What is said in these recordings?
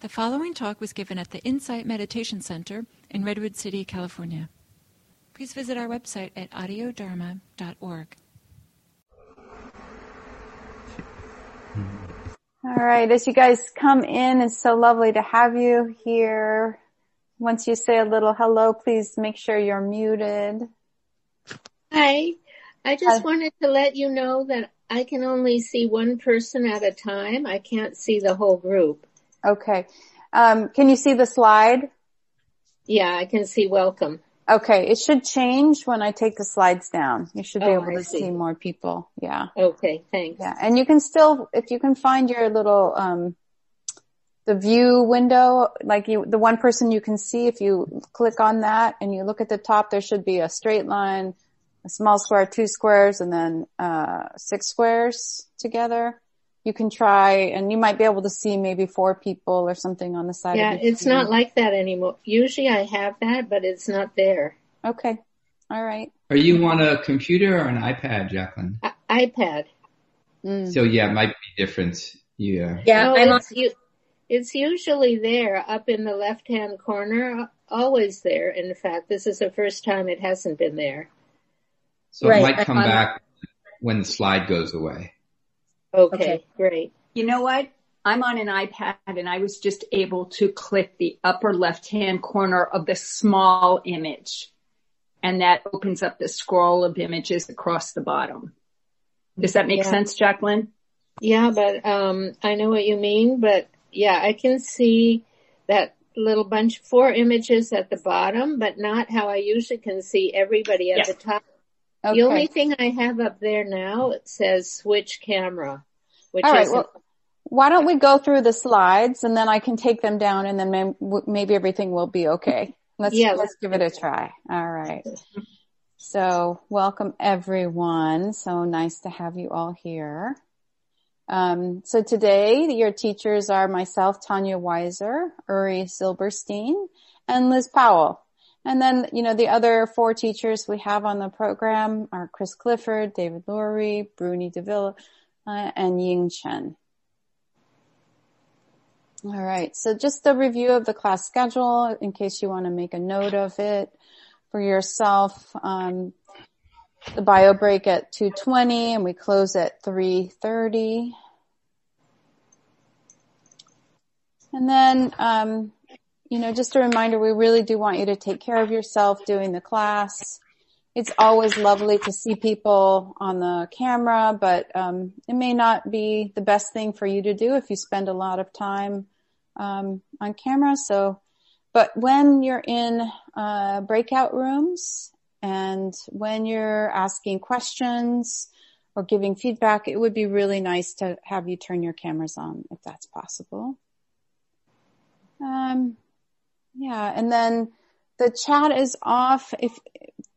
The following talk was given at the Insight Meditation Center in Redwood City, California. Please visit our website at audiodharma.org. All right, as you guys come in, it's so lovely to have you here. Once you say a little hello, please make sure you're muted. Hi, I just wanted to let you know that I can only see one person at a time. I can't see the whole group. Okay. Um, can you see the slide? Yeah, I can see welcome. Okay. It should change when I take the slides down. You should be Oh, able to see. see. more people. Yeah. Okay, thanks. Yeah. And you can still, if you can find your little, um, the view window, like you, the one person you can see, if you click on that and you look at the top, there should be a straight line, a small square, two squares, and then, uh, six squares together. You can try and you might be able to see maybe four people or something on the side Yeah, of your it's screen. not like that anymore. Usually I have that, but it's not there. Okay. All right. Are you on a computer or an iPad, Jacqueline? I- iPad. Mm. So yeah, it might be different. Yeah. Yeah, No, it's, u- it's usually there up in the left-hand corner, always there. In fact, this is the first time it hasn't been there. So Right, it might I'm come back when the slide goes away. Okay, Okay. great. You know what? I'm on an iPad and I was just able to click the upper left hand corner of the small image and that opens up the scroll of images across the bottom. Does that make Yeah. sense, Jacqueline? Yeah, but um, I know what you mean. But yeah, I can see that little bunch, four images at the bottom, but not how I usually can see everybody at Yeah. the top. Okay. The only thing I have up there now it says switch camera, which All right. is Well, why don't we go through the slides and then I can take them down and then may- maybe everything will be okay. Let's, Yeah, let's let's give it a try. All right. So welcome everyone. So nice to have you all here. Um, so today your teachers are myself, Tanya Wiser, Oori Silberstein, and Liz Powell. And then, you know, the other four teachers we have on the program are Chris Clifford, David Lurie, Bruni DeVille, uh, and Ying Chen. All right. So just a review of the class schedule in case you want to make a note of it for yourself. Um, the bio break at 2.20 and we close at 3.30. And then, um, you know, just a reminder, we really do want you to take care of yourself doing the class. It's always lovely to see people on the camera, but um, it may not be the best thing for you to do if you spend a lot of time um, on camera. So, but when you're in uh, breakout rooms and when you're asking questions or giving feedback, it would be really nice to have you turn your cameras on if that's possible. Um, yeah, and then the chat is off if,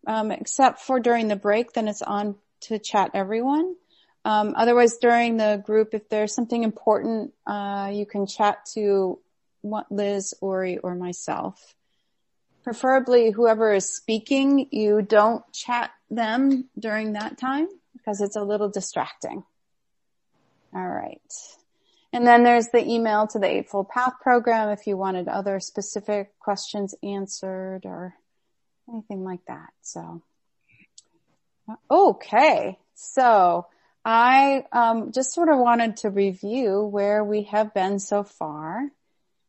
um, except for during the break, then it's on to chat everyone. Um, otherwise during the group, if there's something important, uh, you can chat to Liz, Oori, or myself. Preferably whoever is speaking, you don't chat them during that time because it's a little distracting. All right. And then there's the email to the Eightfold Path program if you wanted other specific questions answered or anything like that. So, okay. So I um, just sort of wanted to review where we have been so far.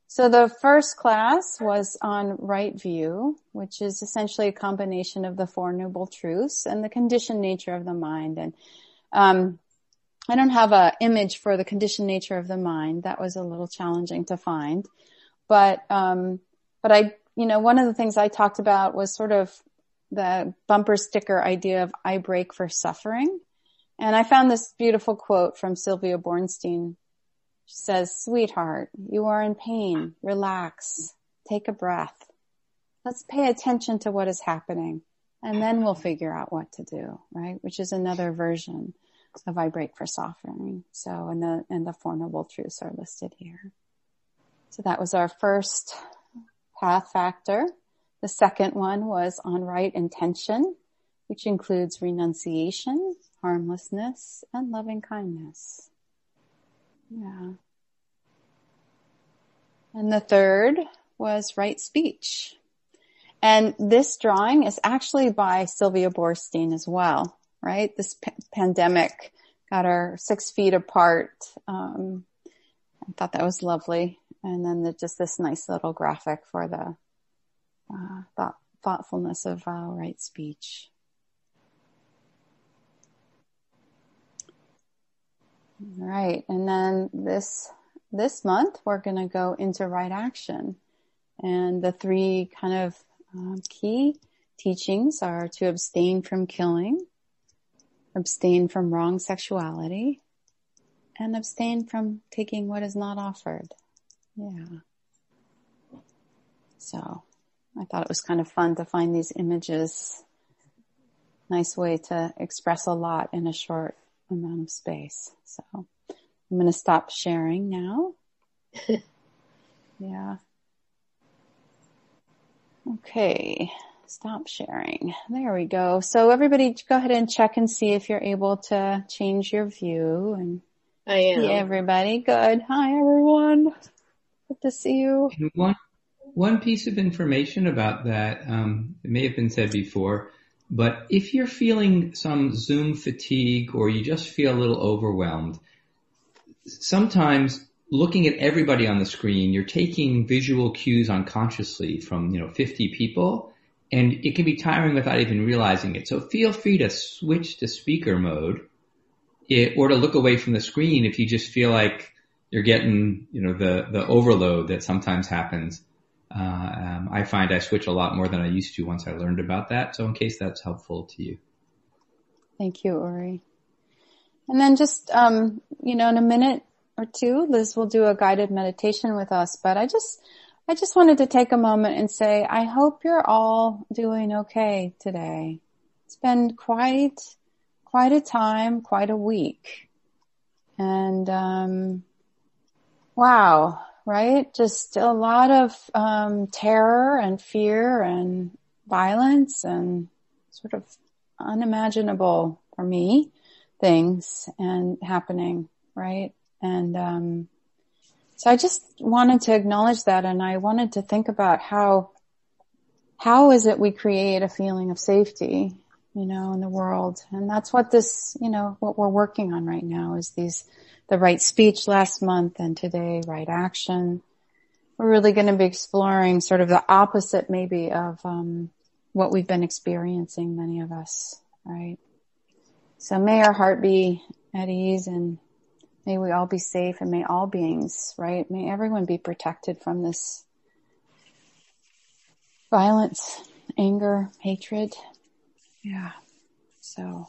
So the first class was on right view, which is essentially a combination of the Four Noble Truths and the conditioned nature of the mind. And um, I don't have a image for the conditioned nature of the mind. That was a little challenging to find, but um, but I, you know, one of the things I talked about was sort of the bumper sticker idea of "I break for suffering," and I found this beautiful quote from Sylvia Boorstein. She says, "Sweetheart, you are in pain. Relax. Take a breath. Let's pay attention to what is happening, and then we'll figure out what to do." Right, which is another version break for suffering. So, and the, and the four noble truths are listed here. So that was our first path factor. The second one was on right intention, which includes renunciation, harmlessness, and loving kindness. Yeah. And the third was right speech. And this drawing is actually by Sylvia Boorstein as well, right? This p- pandemic got our six feet apart. Um, I thought that was lovely. And then the, just this nice little graphic for the uh, thought, thoughtfulness of uh, right speech. All right. And then this, this month we're going to go into right action and the three kind of um, key teachings are to abstain from killing, abstain from wrong sexuality, and abstain from taking what is not offered. Yeah. So I thought it was kind of fun to find these images. Nice way to express a lot in a short amount of space. So I'm going to stop sharing now. yeah. Okay. Stop sharing. There we go. So everybody go ahead and check and see if you're able to change your view and I am. see everybody. Good. Hi everyone. Good to see you. And one one piece of information about that, um, it may have been said before, but if you're feeling some Zoom fatigue or you just feel a little overwhelmed, sometimes looking at everybody on the screen, you're taking visual cues unconsciously from, you know, 50 people and it can be tiring without even realizing it. So feel free to switch to speaker mode it, or to look away from the screen if you just feel like you're getting, you know, the, the overload that sometimes happens. Uh, um, I find I switch a lot more than I used to once I learned about that. So in case that's helpful to you. Thank you, Oori. And then just, um, you know, in a minute or two, Liz will do a guided meditation with us, but I just, I just wanted to take a moment and say, I hope you're all doing okay today. It's been quite, quite a time, quite a week. And, um, wow, right? Just a lot of, um, terror and fear and violence and sort of unimaginable for me things and happening, right? And, um, so I just wanted to acknowledge that and I wanted to think about how, how is it we create a feeling of safety, you know, in the world? And that's what this, you know, what we're working on right now is these, the right speech last month and today, right action. We're really going to be exploring sort of the opposite maybe of, um, what we've been experiencing, many of us, right? So may our heart be at ease and may we all be safe and may all beings, right? May everyone be protected from this violence, anger, hatred. Yeah. So,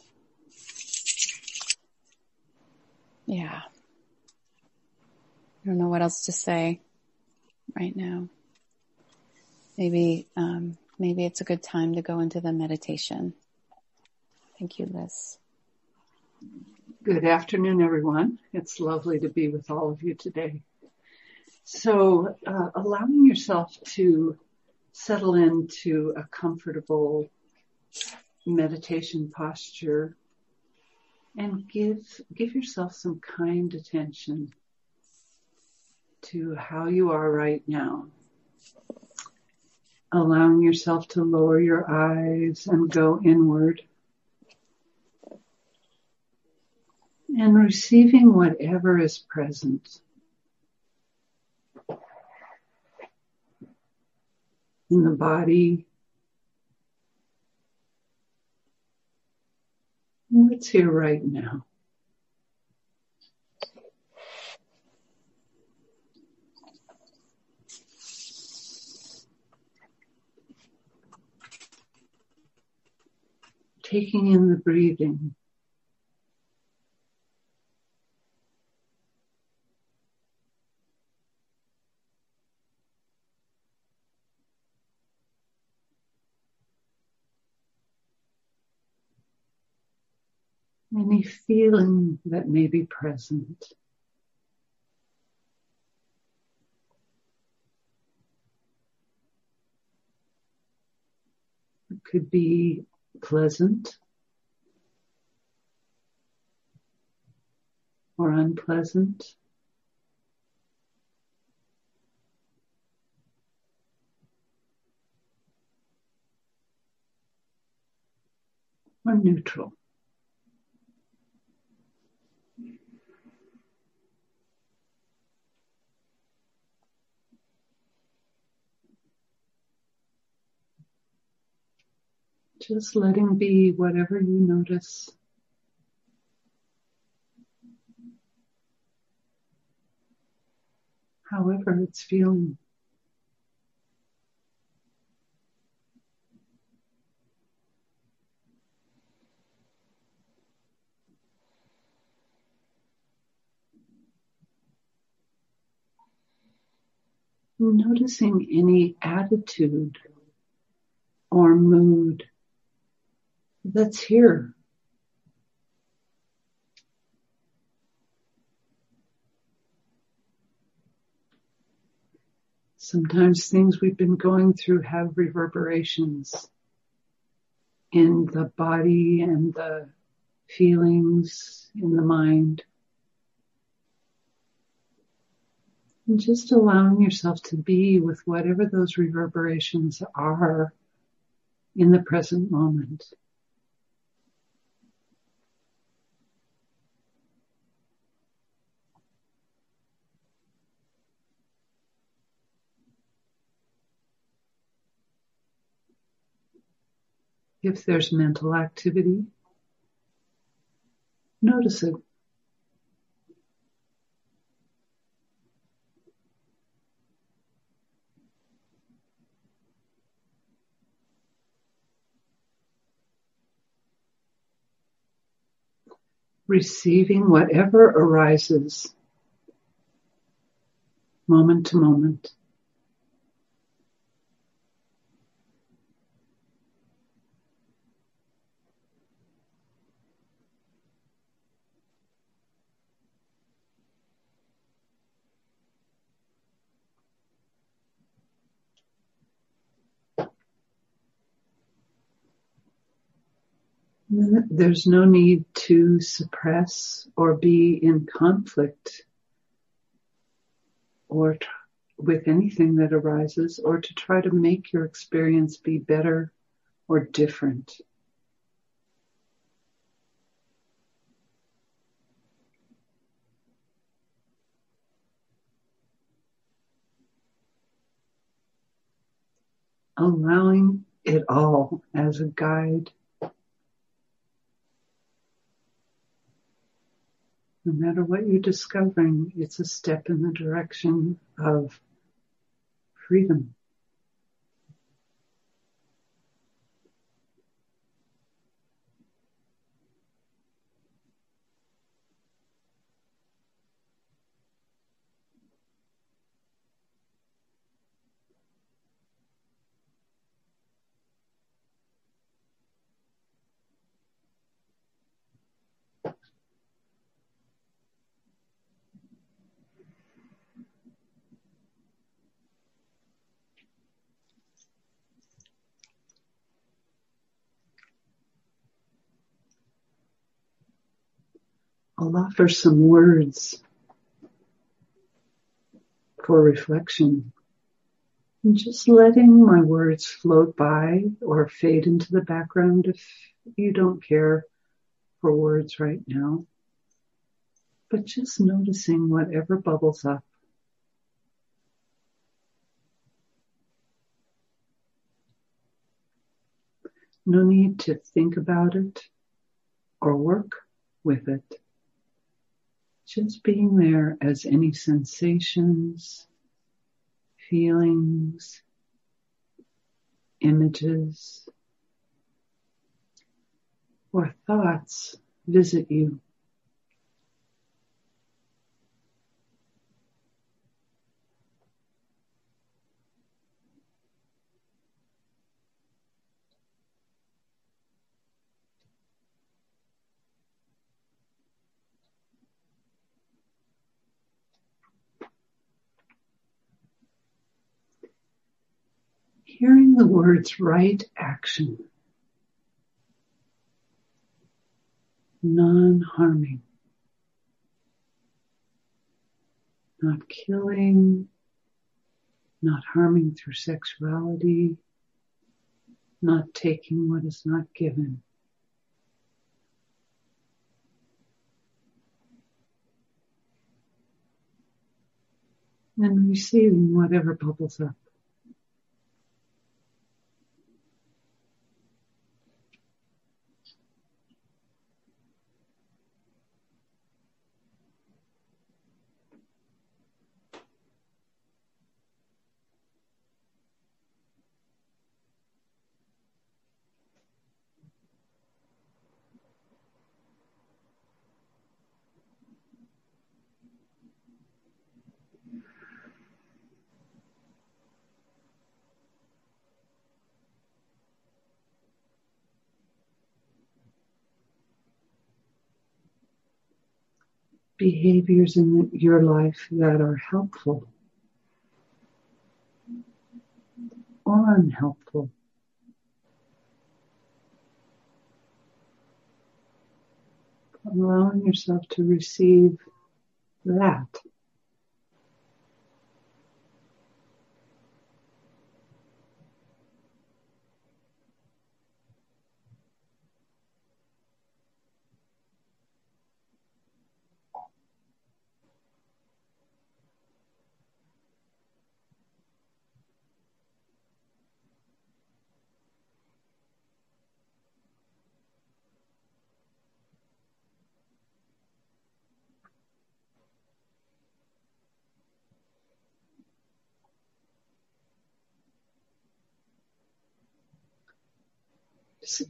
yeah. I don't know what else to say right now. Maybe, um, maybe it's a good time to go into the meditation. Thank you, Liz. Good afternoon, everyone. It's lovely to be with all of you today. So, uh, allowing yourself to settle into a comfortable meditation posture and give, give yourself some kind attention to how you are right now. Allowing yourself to lower your eyes and go inward. And receiving whatever is present. In the body, what's here right now. Taking in the breathing. any feeling that may be present. It could be pleasant or unpleasant. or neutral. Just letting be whatever you notice. However it's feeling. Noticing any attitude or mood that's here. Sometimes things we've been going through have reverberations in the body and the feelings in the mind. And just allowing yourself to be with whatever those reverberations are in the present moment. If there's mental activity, notice it. Receiving whatever arises moment to moment. There's no need to suppress or be in conflict or t- with anything that arises or to try to make your experience be better or different. Allowing it all as a guide no matter what you're discovering, it's a step in the direction of freedom. I'll offer some words for reflection. And just letting my words float by or fade into the background if you don't care for words right now. But just noticing whatever bubbles up. No need to think about it or work with it just being there as any sensations, feelings, images, or thoughts visit you. the words right action. Non-harming. Not killing, not harming through sexuality, not taking what is not given. And receiving whatever bubbles up. Behaviors in your life that are helpful or unhelpful. Allowing yourself to receive that.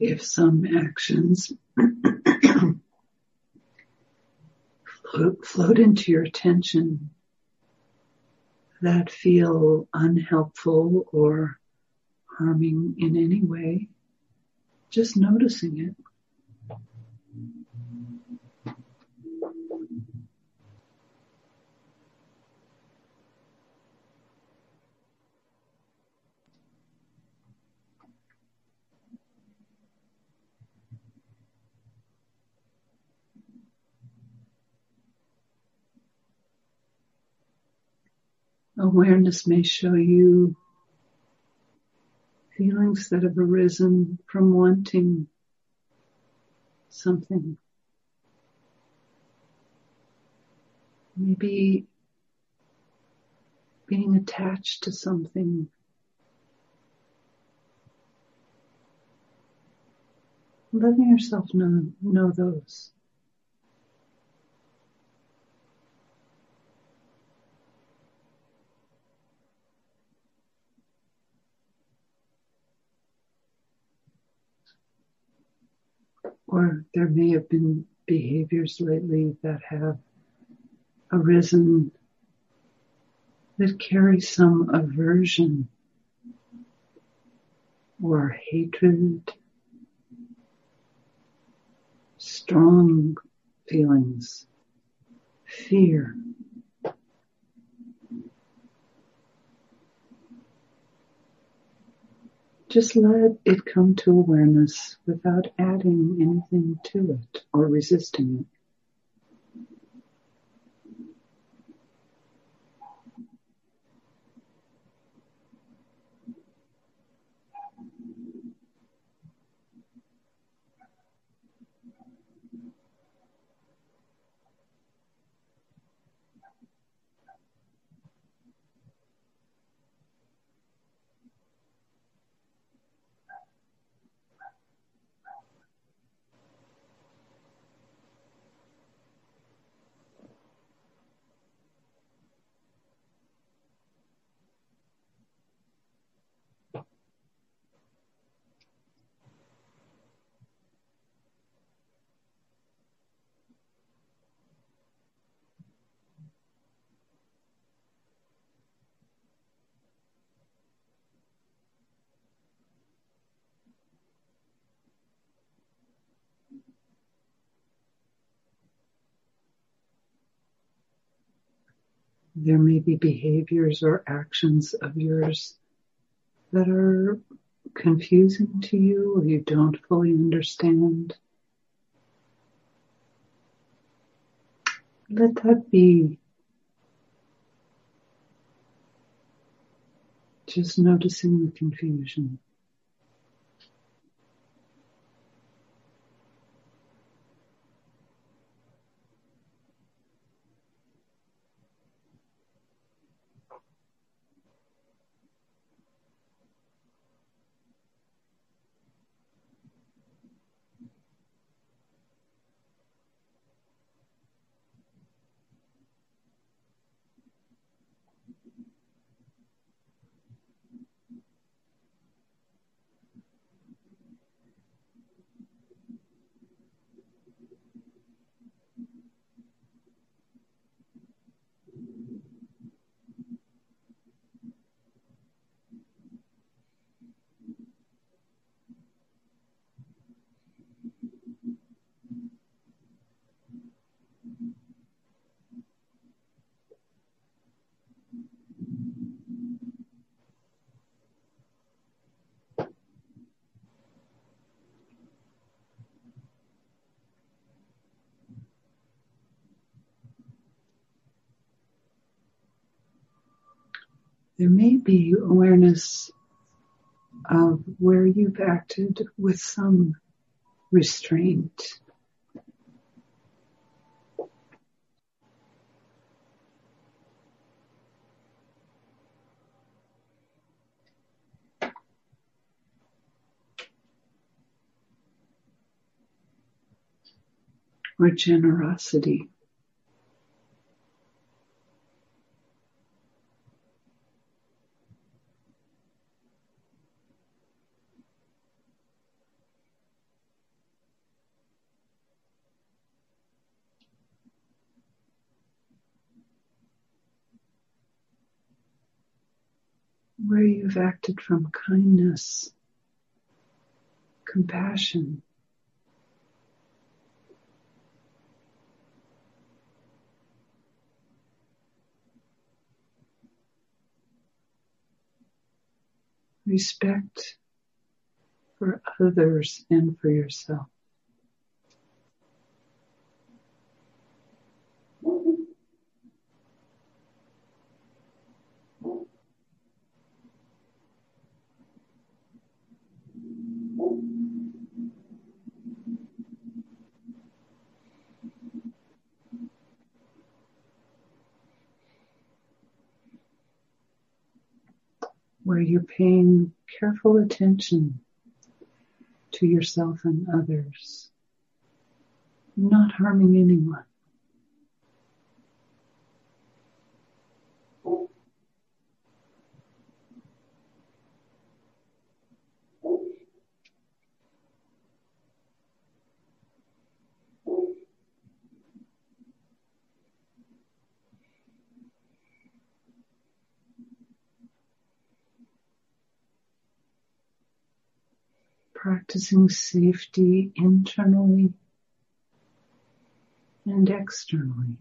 If some actions float, into your attention that feel unhelpful or harming in any way, just noticing it. Awareness may show you feelings that have arisen from wanting something. Maybe being attached to something. Letting yourself know, know those. Or there may have been behaviors lately that have arisen that carry some aversion or hatred, strong feelings, fear. Just let it come to awareness without adding anything to it or resisting it. There may be behaviors or actions of yours that are confusing to you or you don't fully understand. Let that be just noticing the confusion. There may be awareness of where you've acted with some restraint. Or generosity. You've acted from kindness, compassion. Respect for others and for yourself. Where you're paying careful attention to yourself and others, not harming anyone. Practicing safety internally and externally.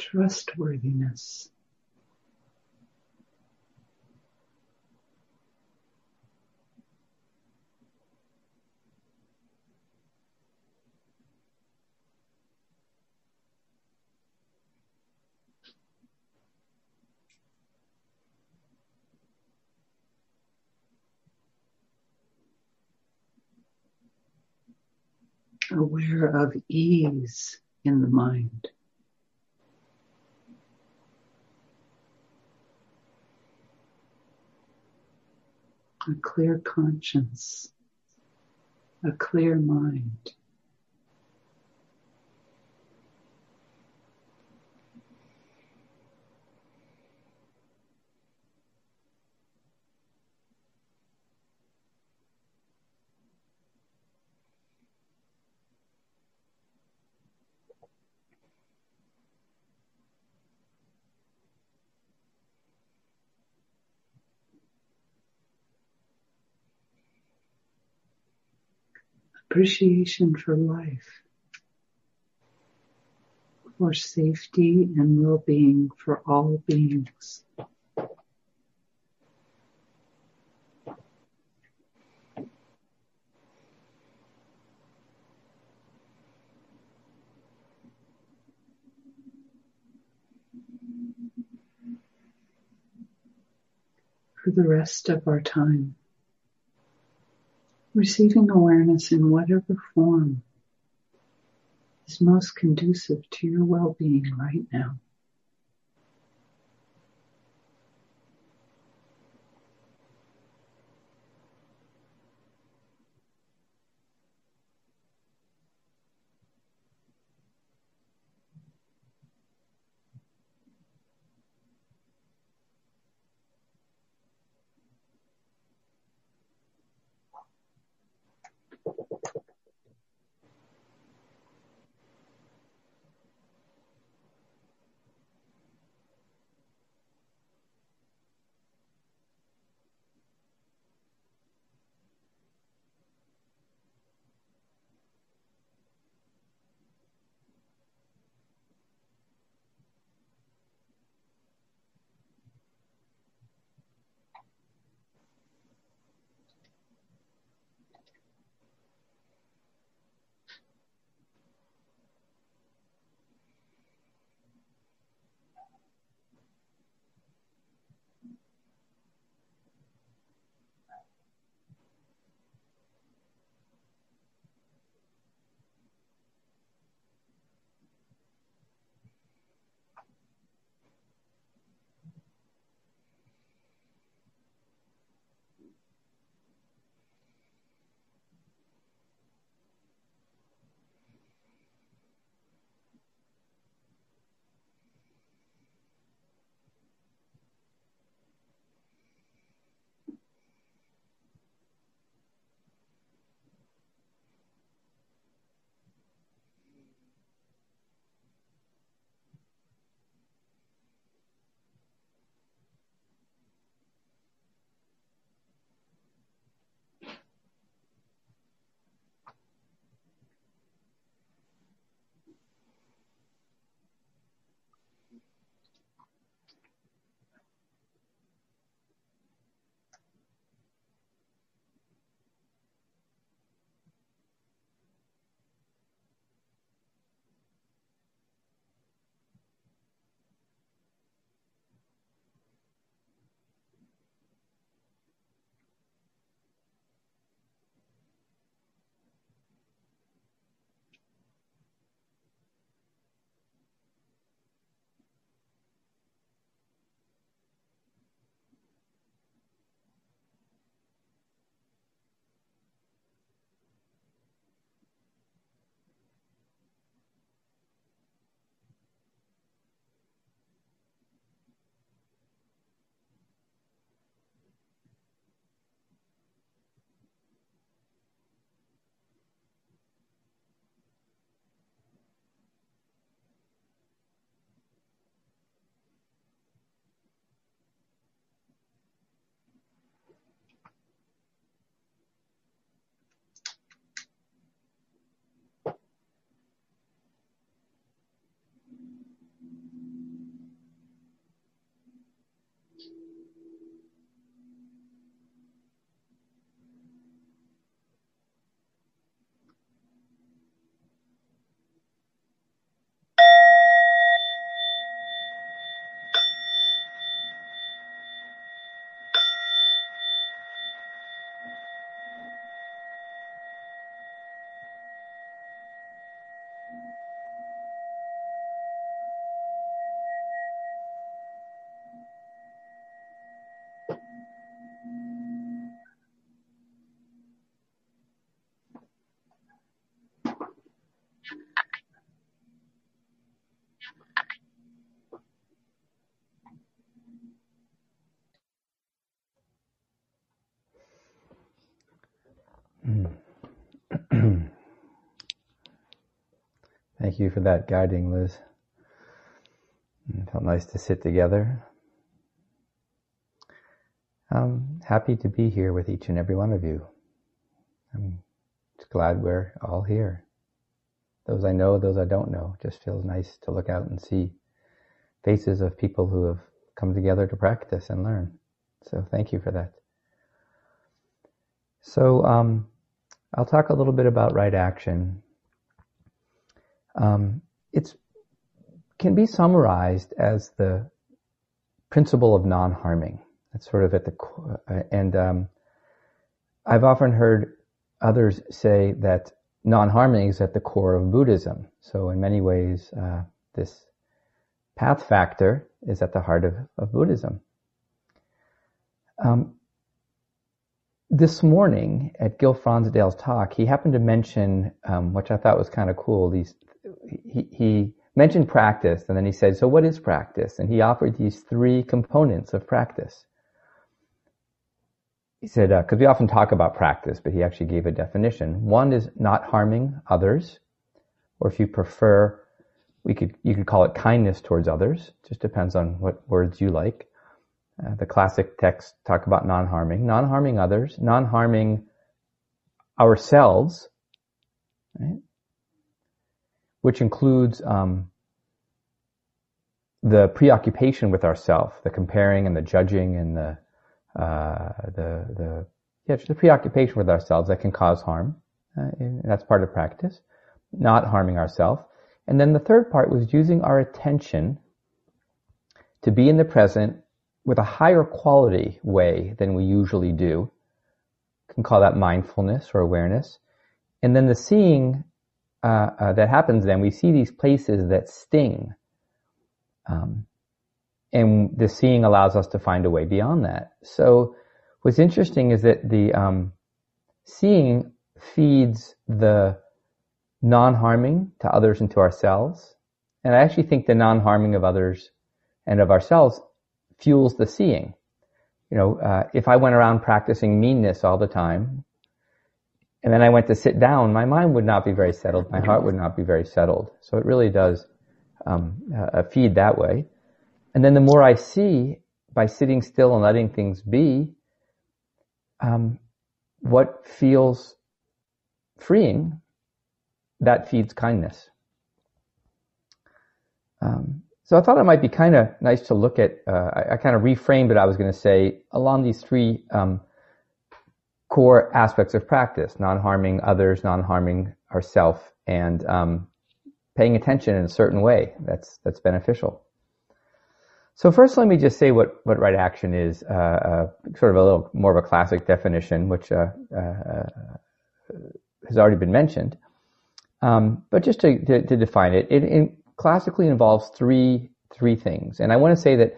Trustworthiness. aware of ease in the mind. A clear conscience, a clear mind. Appreciation for life, for safety and well-being for all beings. For the rest of our time receiving awareness in whatever form is most conducive to your well-being right now. Thank you for that guiding, Liz. It felt nice to sit together. I'm happy to be here with each and every one of you. I'm glad we're all here. Those I know, those I don't know. Just feels nice to look out and see faces of people who have come together to practice and learn. So thank you for that. So um, I'll talk a little bit about right action. Um, it can be summarized as the principle of non-harming. That's sort of at the uh, and um, I've often heard others say that non-harming is at the core of Buddhism. So in many ways, uh, this path factor is at the heart of, of Buddhism. Um, this morning at Gil Fronsdal's talk, he happened to mention, um, which I thought was kind of cool. These, he, he mentioned practice, and then he said, "So what is practice?" And he offered these three components of practice. He said, because uh, we often talk about practice, but he actually gave a definition. One is not harming others, or if you prefer, we could you could call it kindness towards others. Just depends on what words you like. Uh, the classic texts talk about non-harming, non-harming others, non-harming ourselves, right? which includes um, the preoccupation with ourself, the comparing and the judging and the uh, the the yeah, the preoccupation with ourselves that can cause harm. Uh, that's part of practice, not harming ourselves. And then the third part was using our attention to be in the present with a higher quality way than we usually do. You can call that mindfulness or awareness. And then the seeing uh, uh, that happens then, we see these places that sting. Um, and the seeing allows us to find a way beyond that. So what's interesting is that the um, seeing feeds the non-harming to others and to ourselves. And I actually think the non-harming of others and of ourselves fuels the seeing. You know, uh, if I went around practicing meanness all the time, and then I went to sit down, my mind would not be very settled. My heart would not be very settled. So it really does um, uh, feed that way. And then the more I see by sitting still and letting things be, um, what feels freeing, that feeds kindness. Um, so I thought it might be kind of nice to look at. Uh, I, I kind of reframed what I was going to say along these three um, core aspects of practice: non-harming others, non-harming ourself, and um, paying attention in a certain way that's that's beneficial. So first, let me just say what, what right action is, uh, uh, sort of a little more of a classic definition, which uh, uh has already been mentioned. Um, but just to, to, to define it, it, it, classically involves three three things, and I want to say that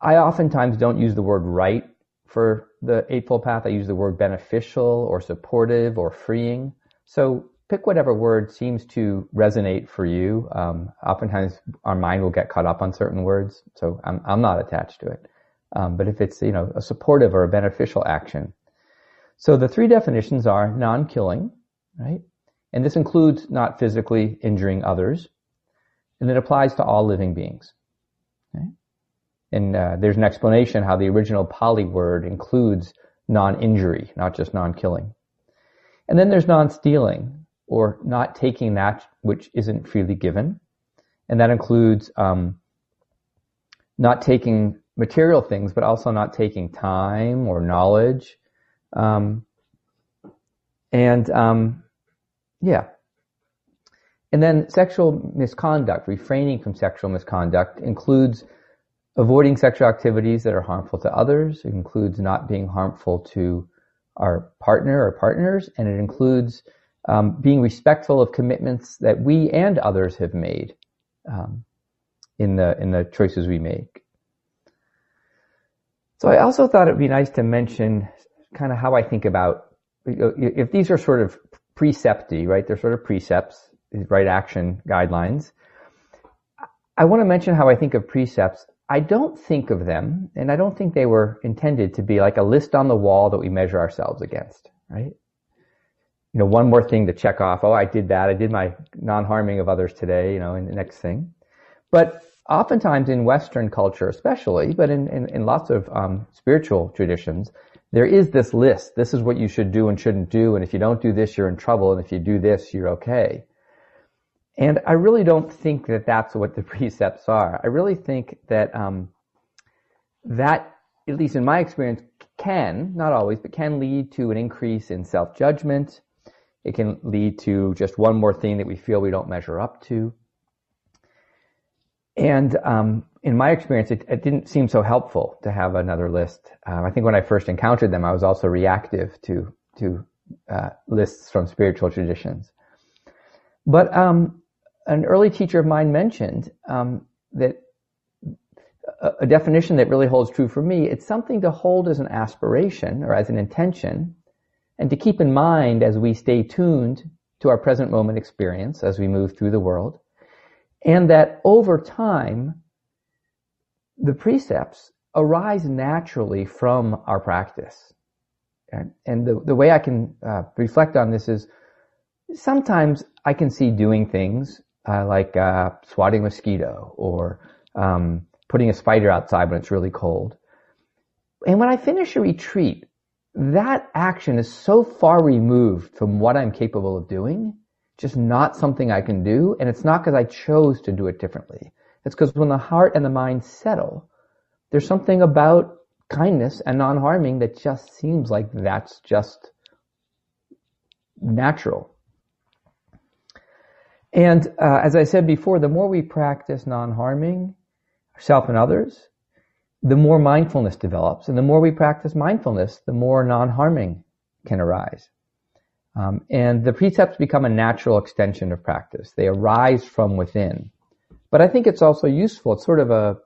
I oftentimes don't use the word right for the Eightfold Path. I use the word beneficial or supportive or freeing. So pick whatever word seems to resonate for you. Um, oftentimes our mind will get caught up on certain words, so I'm, I'm not attached to it. Um, but if it's, you know, a supportive or a beneficial action. So the three definitions are non-killing, right? And this includes not physically injuring others. And it applies to all living beings. Okay? And uh, there's an explanation how the original Pali word includes non-injury, not just non-killing. And then there's non-stealing, or not taking that which isn't freely given. And that includes um, not taking material things, but also not taking time or knowledge. Um, and um, yeah. And then sexual misconduct, refraining from sexual misconduct, includes avoiding sexual activities that are harmful to others. It includes not being harmful to our partner or partners, and it includes um, being respectful of commitments that we and others have made um, in the in the choices we make. So I also thought it'd be nice to mention kind of how I think about if these are sort of precepty, right? They're sort of precepts, right action guidelines. I want to mention how I think of precepts. I don't think of them, and I don't think they were intended to be like a list on the wall that we measure ourselves against, right? you know, one more thing to check off. Oh, I did that. I did my non-harming of others today, you know, and the next thing. But oftentimes in Western culture, especially, but in, in, in lots of um, spiritual traditions, there is this list. This is what you should do and shouldn't do. And if you don't do this, you're in trouble. And if you do this, you're okay. And I really don't think that that's what the precepts are. I really think that um, that, at least in my experience, can, not always, but can lead to an increase in self-judgment. It can lead to just one more thing that we feel we don't measure up to. And um, in my experience, it, it, didn't seem so helpful to have another list. Um, I think when I first encountered them, I was also reactive to to uh, lists from spiritual traditions. But um, an early teacher of mine mentioned um, that a, a definition that really holds true for me. It's something to hold as an aspiration or as an intention, and to keep in mind as we stay tuned to our present moment experience as we move through the world and that over time, the precepts arise naturally from our practice. And the, the way I can uh, reflect on this is sometimes I can see doing things uh, like uh, swatting a mosquito or um, putting a spider outside when it's really cold. And when I finish a retreat, that action is so far removed from what I'm capable of doing just not something I can do, and it's not because I chose to do it differently. It's because when the heart and the mind settle, there's something about kindness and non-harming that just seems like that's just natural. And uh, as I said before, the more we practice non-harming, self and others, the more mindfulness develops. And the more we practice mindfulness, the more non-harming can arise. Um, and the precepts become a natural extension of practice. They arise from within. But I think it's also useful. It's sort of a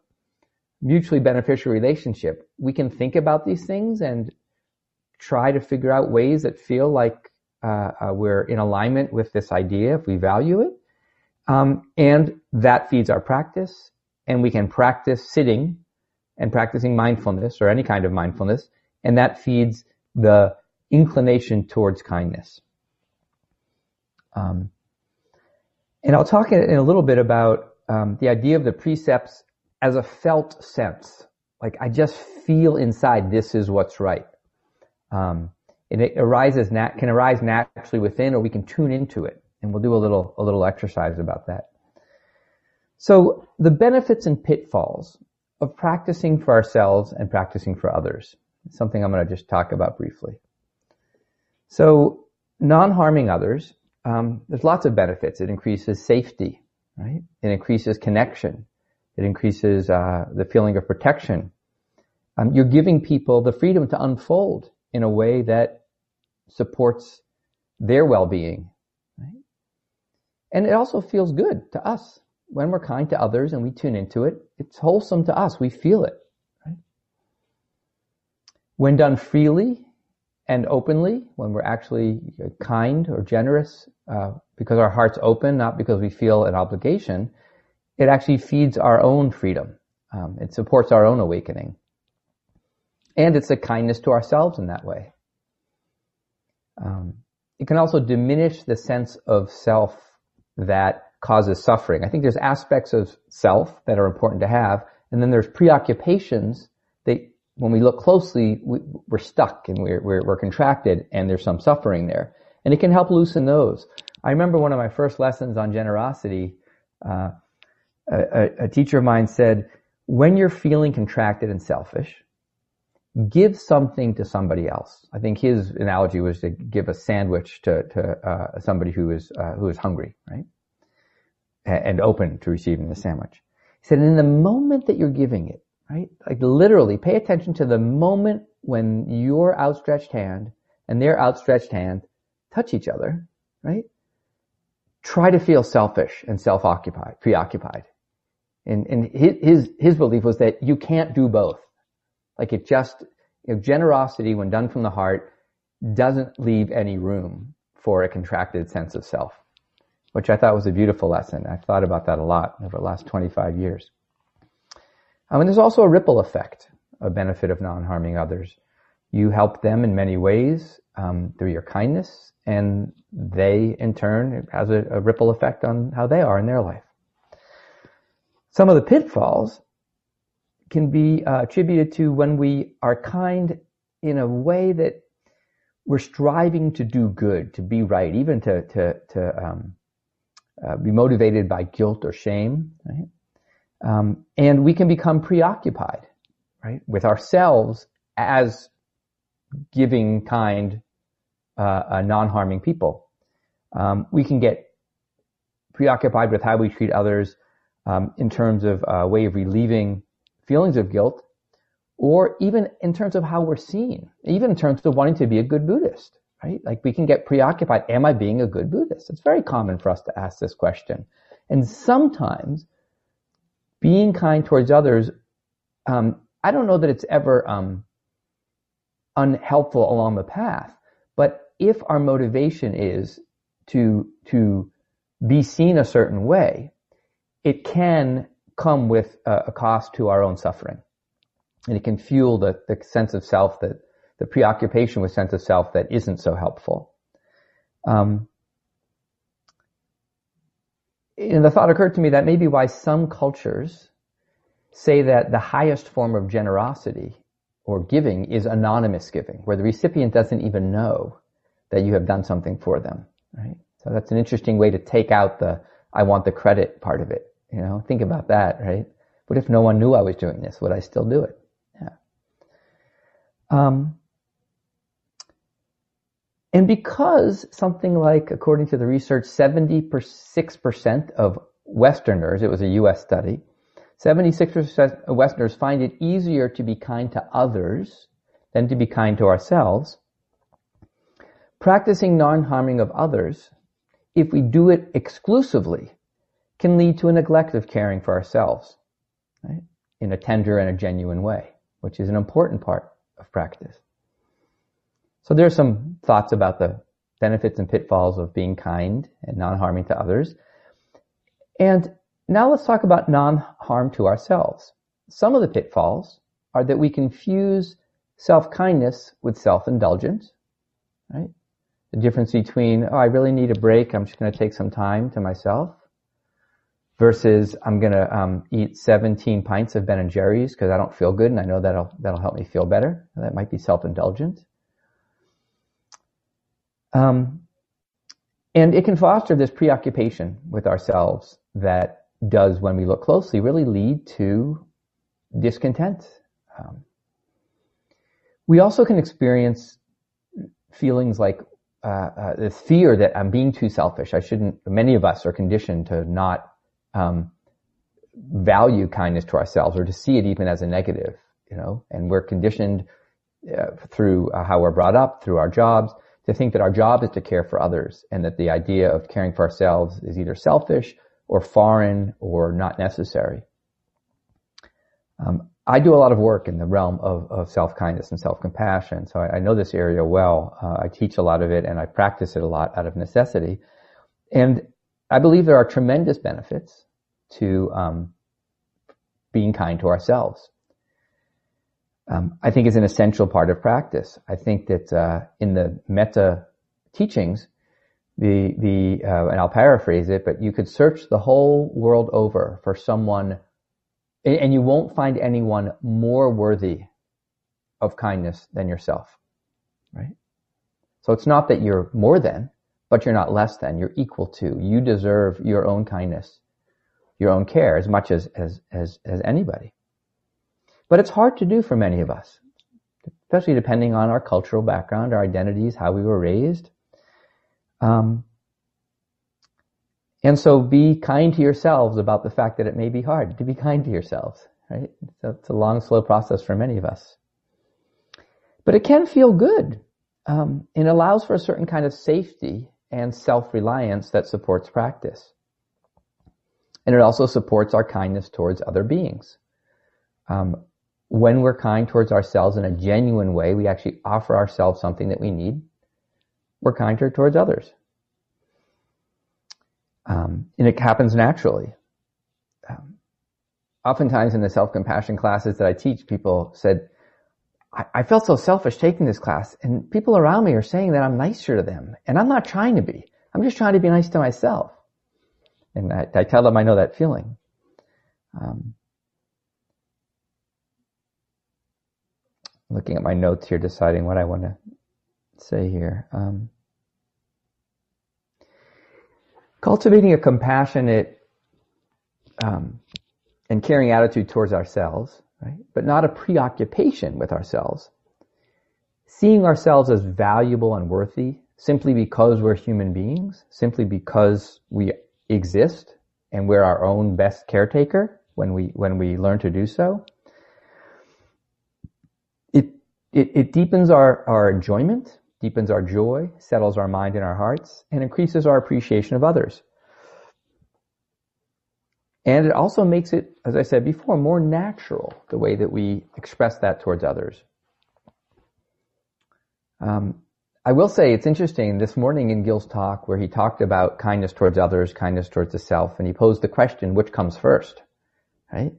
mutually beneficial relationship. We can think about these things and try to figure out ways that feel like uh, uh, we're in alignment with this idea if we value it. Um, and that feeds our practice. And we can practice sitting and practicing mindfulness or any kind of mindfulness. And that feeds the inclination towards kindness. Um, and I'll talk in, a little bit about um, the idea of the precepts as a felt sense. Like I just feel inside this is what's right. Um, and it arises nat- can arise naturally within, or we can tune into it. And we'll do a little a little exercise about that. So the benefits and pitfalls of practicing for ourselves and practicing for others. Something I'm going to just talk about briefly. So non-harming others, um, there's lots of benefits. It increases safety, right? It increases connection. It increases uh, the feeling of protection. Um, you're giving people the freedom to unfold in a way that supports their well-being? And it also feels good to us when we're kind to others and we tune into it. It's wholesome to us. We feel it. Right? When done freely and openly, when we're actually kind or generous, uh, because our heart's open, not because we feel an obligation, it actually feeds our own freedom. Um, it supports our own awakening. And it's a kindness to ourselves in that way. Um, it can also diminish the sense of self that causes suffering. I think there's aspects of self that are important to have, and then there's preoccupations that when we look closely, we, are stuck and we're, we're, we're, contracted and there's some suffering there. And it can help loosen those. I remember one of my first lessons on generosity, uh, a, a teacher of mine said, when you're feeling contracted and selfish, give something to somebody else. I think his analogy was to give a sandwich to, to uh, somebody who is uh, who is hungry, right, and open to receiving the sandwich. He said, in the moment that you're giving it, right? Like literally pay attention to the moment when your outstretched hand and their outstretched hand touch each other, right? Try to feel selfish and self-occupied, preoccupied. And, and his, his belief was that you can't do both. Like it just, you know, generosity when done from the heart doesn't leave any room for a contracted sense of self, which I thought was a beautiful lesson. I've thought about that a lot over the last 25 years. Um, and there's also a ripple effect, a benefit of non-harming others. You help them in many ways um, through your kindness, and they, in turn, has a, a ripple effect on how they are in their life. Some of the pitfalls can be uh, attributed to when we are kind in a way that we're striving to do good, to be right, even to to to um, uh, be motivated by guilt or shame, right? Um, and we can become preoccupied, right, with ourselves as giving, kind, uh, uh, non-harming people. Um, we can get preoccupied with how we treat others um, in terms of a way of relieving feelings of guilt, or even in terms of how we're seen, even in terms of wanting to be a good Buddhist, right? Like we can get preoccupied. Am I being a good Buddhist? It's very common for us to ask this question. And sometimes being kind towards others, um, I don't know that it's ever um, unhelpful along the path, but if our motivation is to to be seen a certain way, it can come with a, a cost to our own suffering, and it can fuel the, the sense of self that the preoccupation with sense of self that isn't so helpful. Um, and the thought occurred to me that maybe why some cultures say that the highest form of generosity or giving is anonymous giving, where the recipient doesn't even know that you have done something for them, right? So that's an interesting way to take out the I want the credit part of it. You know, think about that, right? What if no one knew I was doing this? Would I still do it? Yeah. Um, and because something like, according to the research, 76% of Westerners, it was a US study, 76% of Westerners find it easier to be kind to others than to be kind to ourselves. Practicing non-harming of others, if we do it exclusively, can lead to a neglect of caring for ourselves right? in a tender and a genuine way, which is an important part of practice. So there are some thoughts about the benefits and pitfalls of being kind and non-harming to others. And now let's talk about non-harm to ourselves. Some of the pitfalls are that we confuse self-kindness with self-indulgence, right? The difference between, oh, I really need a break, I'm just going to take some time to myself, versus I'm going to um, eat 17 pints of Ben and Jerry's because I don't feel good and I know that'll that'll help me feel better. That might be self-indulgent. Um, and it can foster this preoccupation with ourselves that does, when we look closely, really lead to discontent. Um, we also can experience feelings like uh, uh, the fear that I'm being too selfish. I shouldn't. Many of us are conditioned to not um, value kindness to ourselves or to see it even as a negative. You know, and we're conditioned uh, through uh, how we're brought up, through our jobs, to think that our job is to care for others, and that the idea of caring for ourselves is either selfish or foreign or not necessary. Um, I do a lot of work in the realm of, of self-kindness and self-compassion, so I, I, know this area well. Uh, I teach a lot of it and I practice it a lot out of necessity. And I believe there are tremendous benefits to um, being kind to ourselves. Um, I think is an essential part of practice. I think that uh, in the metta teachings, the the uh, and I'll paraphrase it, but you could search the whole world over for someone, and you won't find anyone more worthy of kindness than yourself, right? So it's not that you're more than, but you're not less than. You're equal to. You deserve your own kindness, your own care as much as as as as anybody. But it's hard to do for many of us, especially depending on our cultural background, our identities, how we were raised. Um, and so be kind to yourselves about the fact that it may be hard to be kind to yourselves, right? So it's a long, slow process for many of us. But it can feel good. Um, it allows for a certain kind of safety and self-reliance that supports practice. And it also supports our kindness towards other beings. Um, when we're kind towards ourselves in a genuine way, we actually offer ourselves something that we need we're kinder towards others. Um, and it happens naturally. Um, oftentimes in the self-compassion classes that I teach, people said, I, I felt so selfish taking this class and people around me are saying that I'm nicer to them and I'm not trying to be. I'm just trying to be nice to myself. And I, I tell them I know that feeling. Um, looking at my notes here, deciding what I want to say here. Um, cultivating a compassionate um, and caring attitude towards ourselves, right? But not a preoccupation with ourselves. Seeing ourselves as valuable and worthy simply because we're human beings, simply because we exist and we're our own best caretaker when we when we learn to do so. It it, it deepens our, our enjoyment, deepens our joy, settles our mind and our hearts, and increases our appreciation of others. And it also makes it, as I said before, more natural, the way that we express that towards others. Um, I will say it's interesting this morning in Gil's talk where he talked about kindness towards others, kindness towards the self, and he posed the question, which comes first? Right?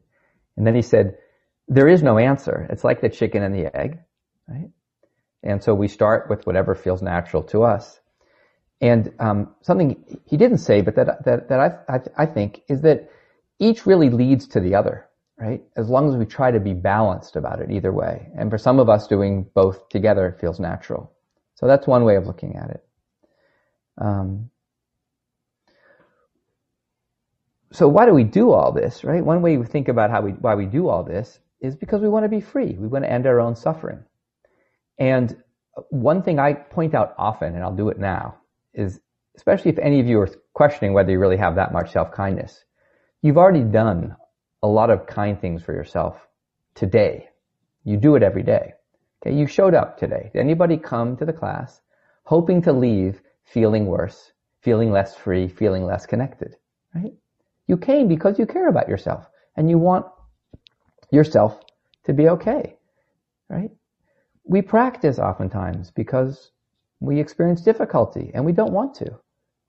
And then he said, there is no answer. It's like the chicken and the egg, right? And so we start with whatever feels natural to us. And um, something he didn't say, but that that that I, I I think is that each really leads to the other, right? As long as we try to be balanced about it either way. And for some of us doing both together it feels natural. So that's one way of looking at it. Um, so why do we do all this, right? One way we think about how we, why we do all this is because we want to be free. We want to end our own suffering. And one thing I point out often, and I'll do it now, is especially if any of you are questioning whether you really have that much self-kindness, You've already done a lot of kind things for yourself today. You do it every day. Okay, you showed up today. Did anybody come to the class hoping to leave feeling worse, feeling less free, feeling less connected? Right? You came because you care about yourself and you want yourself to be okay. Right? We practice oftentimes because we experience difficulty and we don't want to.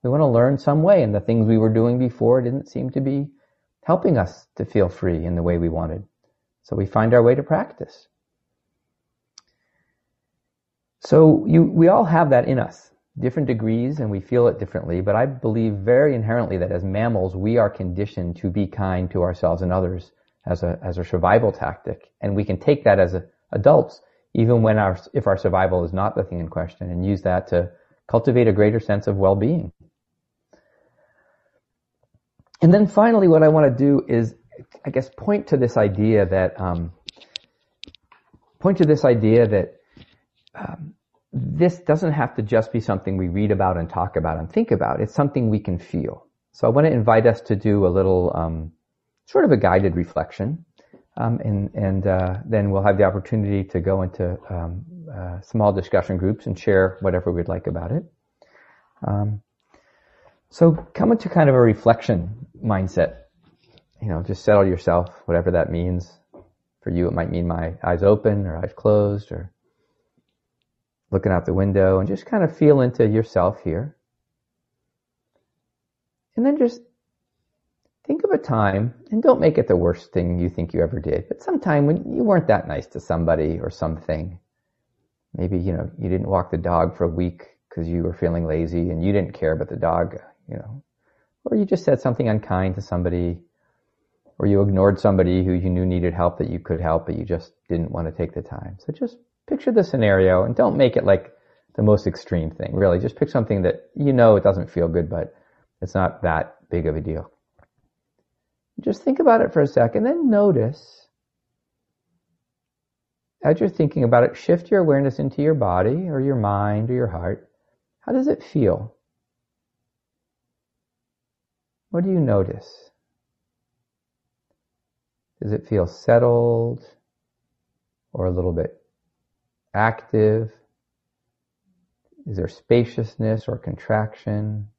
We want to learn some way and the things we were doing before didn't seem to be helping us to feel free in the way we wanted. So we find our way to practice. So you, we all have that in us, different degrees, and we feel it differently. But I believe very inherently that as mammals, we are conditioned to be kind to ourselves and others as a as a survival tactic, and we can take that as a, adults, even when our if our survival is not the thing in question, and use that to cultivate a greater sense of well-being. And then finally, what I want to do is, I guess, point to this idea that, um, point to this idea that um, this doesn't have to just be something we read about and talk about and think about. It's something we can feel. So I want to invite us to do a little, um, sort of a guided reflection, um, and and uh, then we'll have the opportunity to go into um, uh, small discussion groups and share whatever we'd like about it. Um, so come into kind of a reflection mindset. You know, just settle yourself, whatever that means. For you, it might mean my eyes open or eyes closed or looking out the window and just kind of feel into yourself here. And then just think of a time and don't make it the worst thing you think you ever did, but sometime when you weren't that nice to somebody or something. Maybe, you know, you didn't walk the dog for a week because you were feeling lazy and you didn't care about the dog you know, or you just said something unkind to somebody, or you ignored somebody who you knew needed help that you could help, but you just didn't want to take the time. So just picture the scenario and don't make it like the most extreme thing. Really, just pick something that you know it doesn't feel good, but it's not that big of a deal. Just think about it for a second, then notice as you're thinking about it, shift your awareness into your body or your mind or your heart. How does it feel? What do you notice? Does it feel settled or a little bit active? Is there spaciousness or contraction?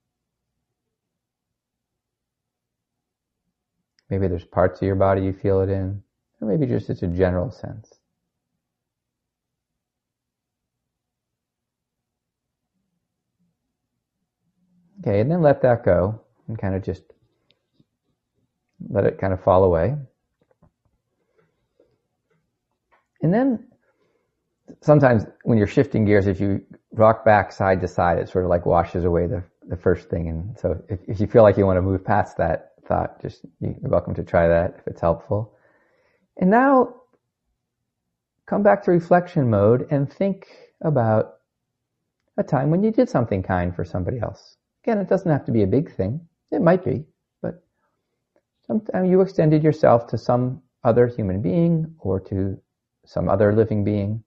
Maybe there's parts of your body you feel it in, or maybe just it's a general sense. Okay, and then let that go and kind of just let it kind of fall away. And then sometimes when you're shifting gears, if you rock back side to side, it sort of like washes away the, the first thing. And so if, if you feel like you want to move past that thought, just you're welcome to try that if it's helpful. And now come back to reflection mode and think about a time when you did something kind for somebody else. Again, it doesn't have to be a big thing. It might be, but sometimes you extended yourself to some other human being or to some other living being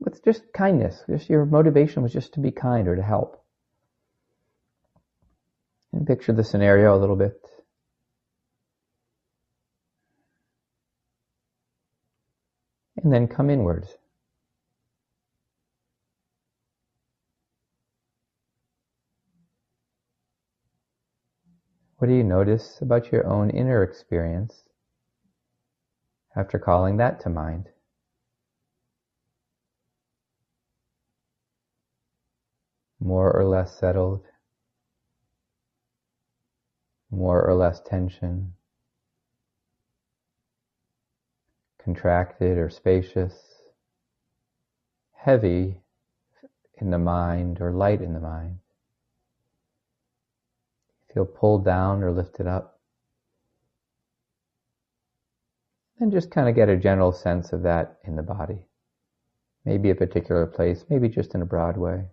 with just kindness. Just your motivation was just to be kind or to help. And picture the scenario a little bit. And then come inwards. What do you notice about your own inner experience after calling that to mind? More or less settled, more or less tension, contracted or spacious, heavy in the mind or light in the mind. Feel pulled down or lifted up. And just kind of get a general sense of that in the body. Maybe a particular place, maybe just in a broad way.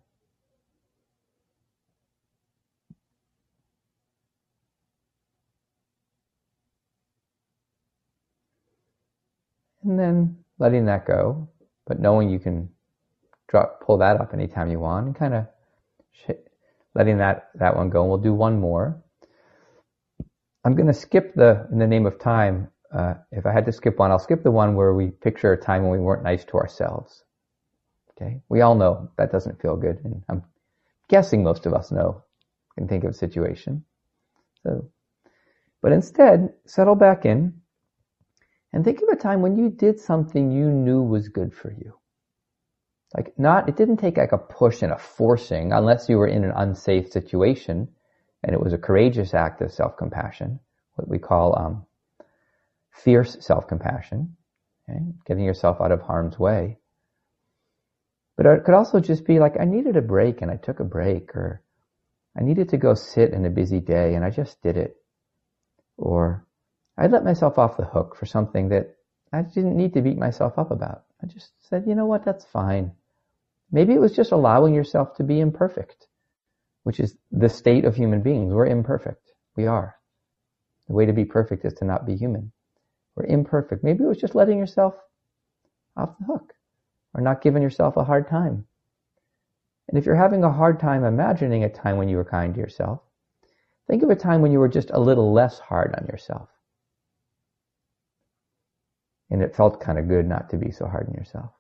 And then letting that go, but knowing you can drop, pull that up anytime you want and kind of letting that, that one go. And we'll do one more. I'm going to skip the, in the name of time, uh, if I had to skip one, I'll skip the one where we picture a time when we weren't nice to ourselves. Okay. We all know that doesn't feel good. And I'm guessing most of us know, can think of a situation. So, but instead, settle back in and think of a time when you did something you knew was good for you. Like not, it didn't take like a push and a forcing unless you were in an unsafe situation and it was a courageous act of self-compassion, what we call, um, fierce self-compassion, okay? getting yourself out of harm's way. But it could also just be like, I needed a break and I took a break or I needed to go sit in a busy day and I just did it. Or I let myself off the hook for something that I didn't need to beat myself up about. I just said, you know what, that's fine. Maybe it was just allowing yourself to be imperfect, which is the state of human beings. We're imperfect. We are. The way to be perfect is to not be human. We're imperfect. Maybe it was just letting yourself off the hook or not giving yourself a hard time. And if you're having a hard time imagining a time when you were kind to yourself, think of a time when you were just a little less hard on yourself. And it felt kind of good not to be so hard on yourself.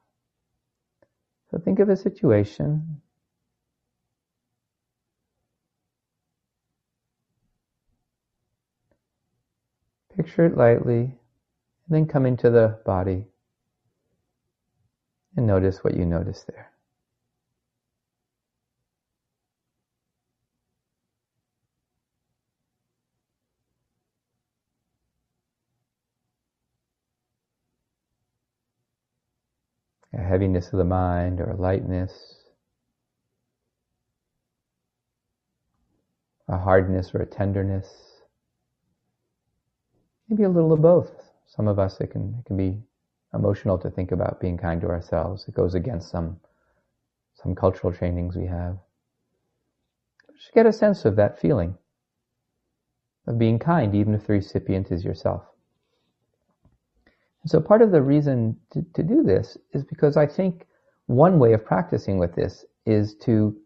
So think of a situation. Picture it lightly, and then come into the body and notice what you notice there. A heaviness of the mind or a lightness, a hardness or a tenderness, maybe a little of both. Some of us, it can, it can be emotional to think about being kind to ourselves. It goes against some, some cultural trainings we have. Just get a sense of that feeling of being kind, even if the recipient is yourself. So part of the reason to, to do this is because I think one way of practicing with this is to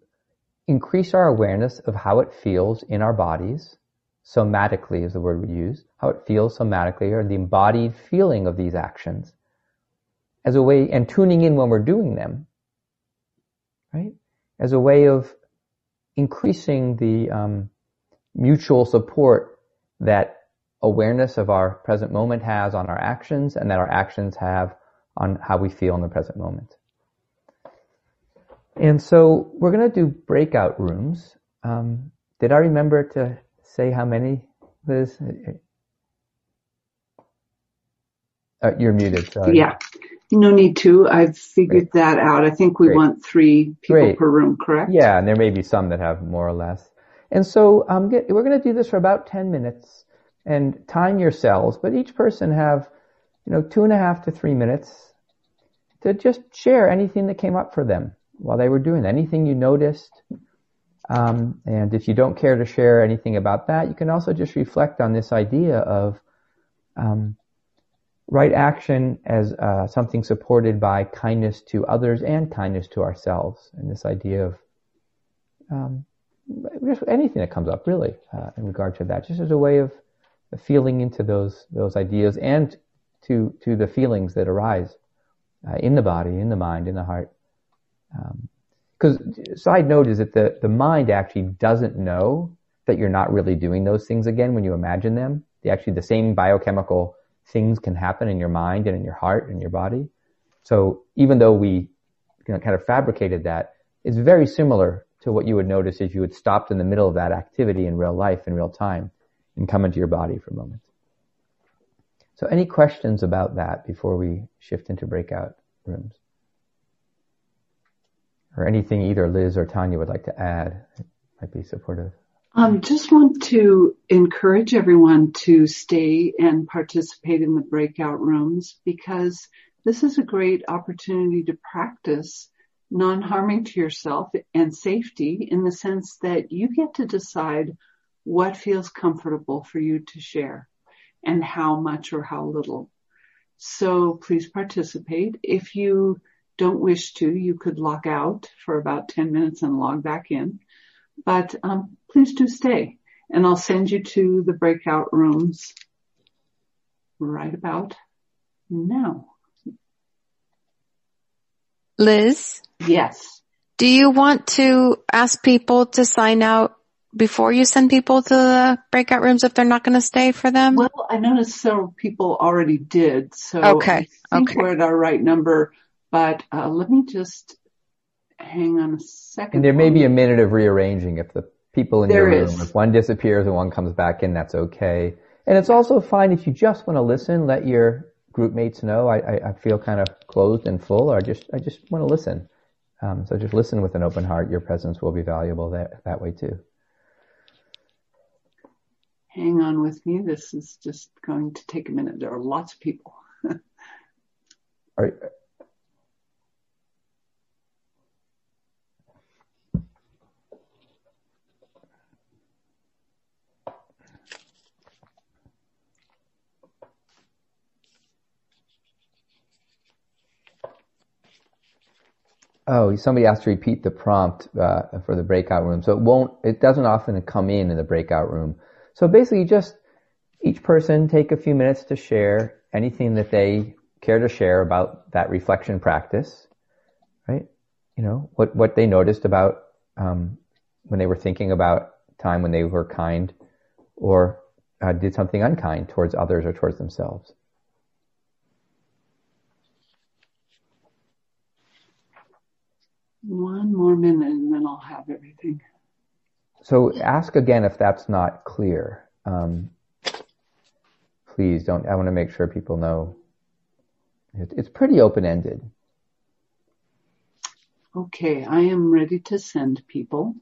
increase our awareness of how it feels in our bodies. Somatically is the word we use. How it feels somatically or the embodied feeling of these actions as a way, and tuning in when we're doing them, right? As a way of increasing the um, mutual support that awareness of our present moment has on our actions and that our actions have on how we feel in the present moment. And so we're going to do breakout rooms. Um, did I remember to say how many, Liz? Uh, you're muted. Sorry. Yeah. No need to. I've figured Great. that out. I think we Great. want three people Great. per room, correct? Yeah, and there may be some that have more or less. And so um, get, we're going to do this for about 10 minutes and time yourselves, but each person have, you know, two and a half to three minutes to just share anything that came up for them while they were doing anything you noticed. Um, and if you don't care to share anything about that, you can also just reflect on this idea of um, right action as uh, something supported by kindness to others and kindness to ourselves, and this idea of um, just anything that comes up, really, uh, in regard to that, just as a way of feeling into those those ideas and to to the feelings that arise uh, in the body, in the mind, in the heart. Because um, side note is that the the mind actually doesn't know that you're not really doing those things again when you imagine them. The actually the same biochemical things can happen in your mind and in your heart and your body. So even though we you know, kind of fabricated that, it's very similar to what you would notice if you had stopped in the middle of that activity in real life, in real time, and come into your body for a moment. So any questions about that before we shift into breakout rooms? Or anything either Liz or Tanya would like to add might be supportive. Um, just want to encourage everyone to stay and participate in the breakout rooms because this is a great opportunity to practice non-harming to yourself and safety in the sense that you get to decide what feels comfortable for you to share and how much or how little. So please participate. If you don't wish to, you could log out for about 10 minutes and log back in. But um, please do stay, and I'll send you to the breakout rooms right about now. Liz? Yes. Do you want to ask people to sign out before you send people to the breakout rooms if they're not going to stay for them? Well, I noticed several people already did, so okay. I think okay. we're at our right number. But uh, let me just hang on a second. And there may be a minute of rearranging if the people in there your room, is. if one disappears and one comes back in, that's okay. And it's also fine if you just want to listen, let your group mates know I, I, I feel kind of closed and full or just, I just want to listen. Um, so just listen with an open heart. Your presence will be valuable that, that way too. Hang on with me. This is just going to take a minute. There are lots of people. are, Oh, somebody asked to repeat the prompt uh, for the breakout room. So it won't, it doesn't often come in in the breakout room. So basically just each person take a few minutes to share anything that they care to share about that reflection practice, right? You know, what, what they noticed about, um, when they were thinking about time when they were kind or uh, did something unkind towards others or towards themselves. One more minute and then I'll have everything. So ask again if that's not clear. Um, please don't, I want to make sure people know. It, it's pretty open-ended. Okay, I am ready to send people.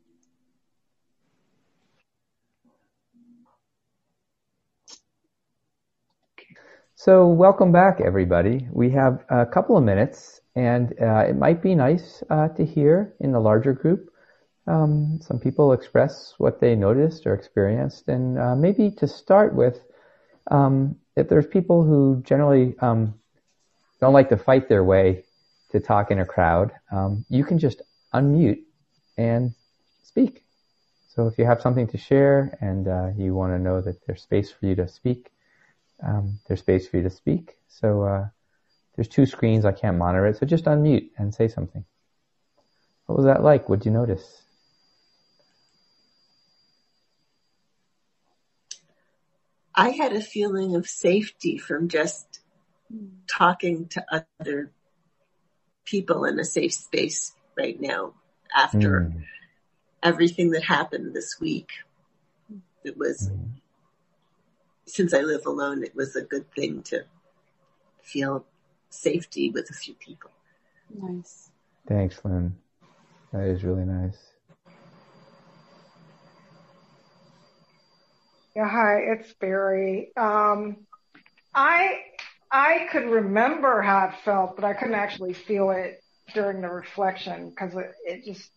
So welcome back everybody. We have a couple of minutes and uh, it might be nice uh, to hear in the larger group um, some people express what they noticed or experienced, and uh, maybe to start with, um, if there's people who generally um, don't like to fight their way to talk in a crowd, um, you can just unmute and speak. So if you have something to share and uh, you want to know that there's space for you to speak, um, there's space for you to speak. So uh, there's two screens. I can't monitor it. So just unmute and say something. What was that like? What did you notice? I had a feeling of safety from just talking to other people in a safe space right now after mm. everything that happened this week. It was, mm. since I live alone, it was a good thing to feel safety with a few people. Nice. Thanks, Lynn. That is really nice. Yeah, hi, it's Barry. Um, I I could remember how it felt, but I couldn't actually feel it during the reflection because it, it just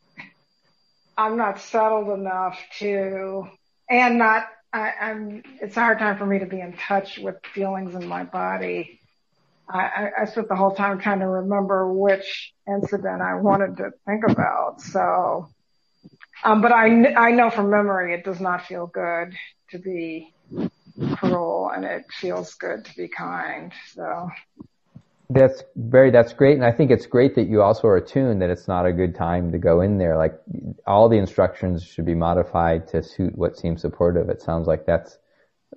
I'm not settled enough to, and not I, I'm. It's a hard time for me to be in touch with feelings in my body. I, I, spent the whole time trying to remember which incident I wanted to think about. So, um, but I I know from memory it does not feel good to be cruel and it feels good to be kind. So that's very that's great and I think it's great that you also are attuned that it's not a good time to go in there. Like all the instructions should be modified to suit what seems supportive. It sounds like that's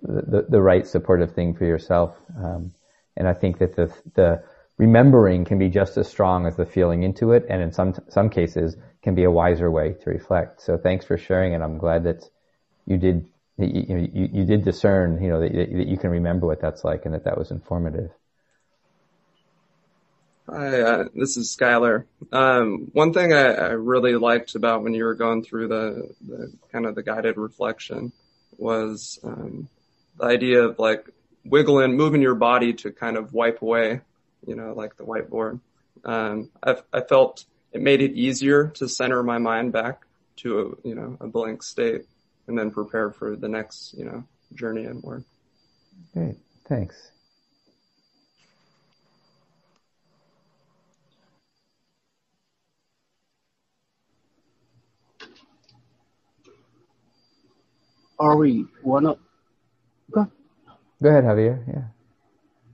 the the right supportive thing for yourself. Um, and I think that the the remembering can be just as strong as the feeling into it, and in some some cases can be a wiser way to reflect. So thanks for sharing, and I'm glad that you did you, you, you did discern, you know, that, that, you can remember what that's like and that that was informative. Hi, uh, this is Skylar. Um, one thing I, I, really liked about when you were going through the, the kind of the guided reflection was um, the idea of like wiggling, moving your body to kind of wipe away, you know, like the whiteboard. Um, I, I felt it made it easier to center my mind back to a, you know, a blank state and then prepare for the next, you know, journey inward. Great. Thanks. Ari, one of go. Go ahead, Javier. Yeah.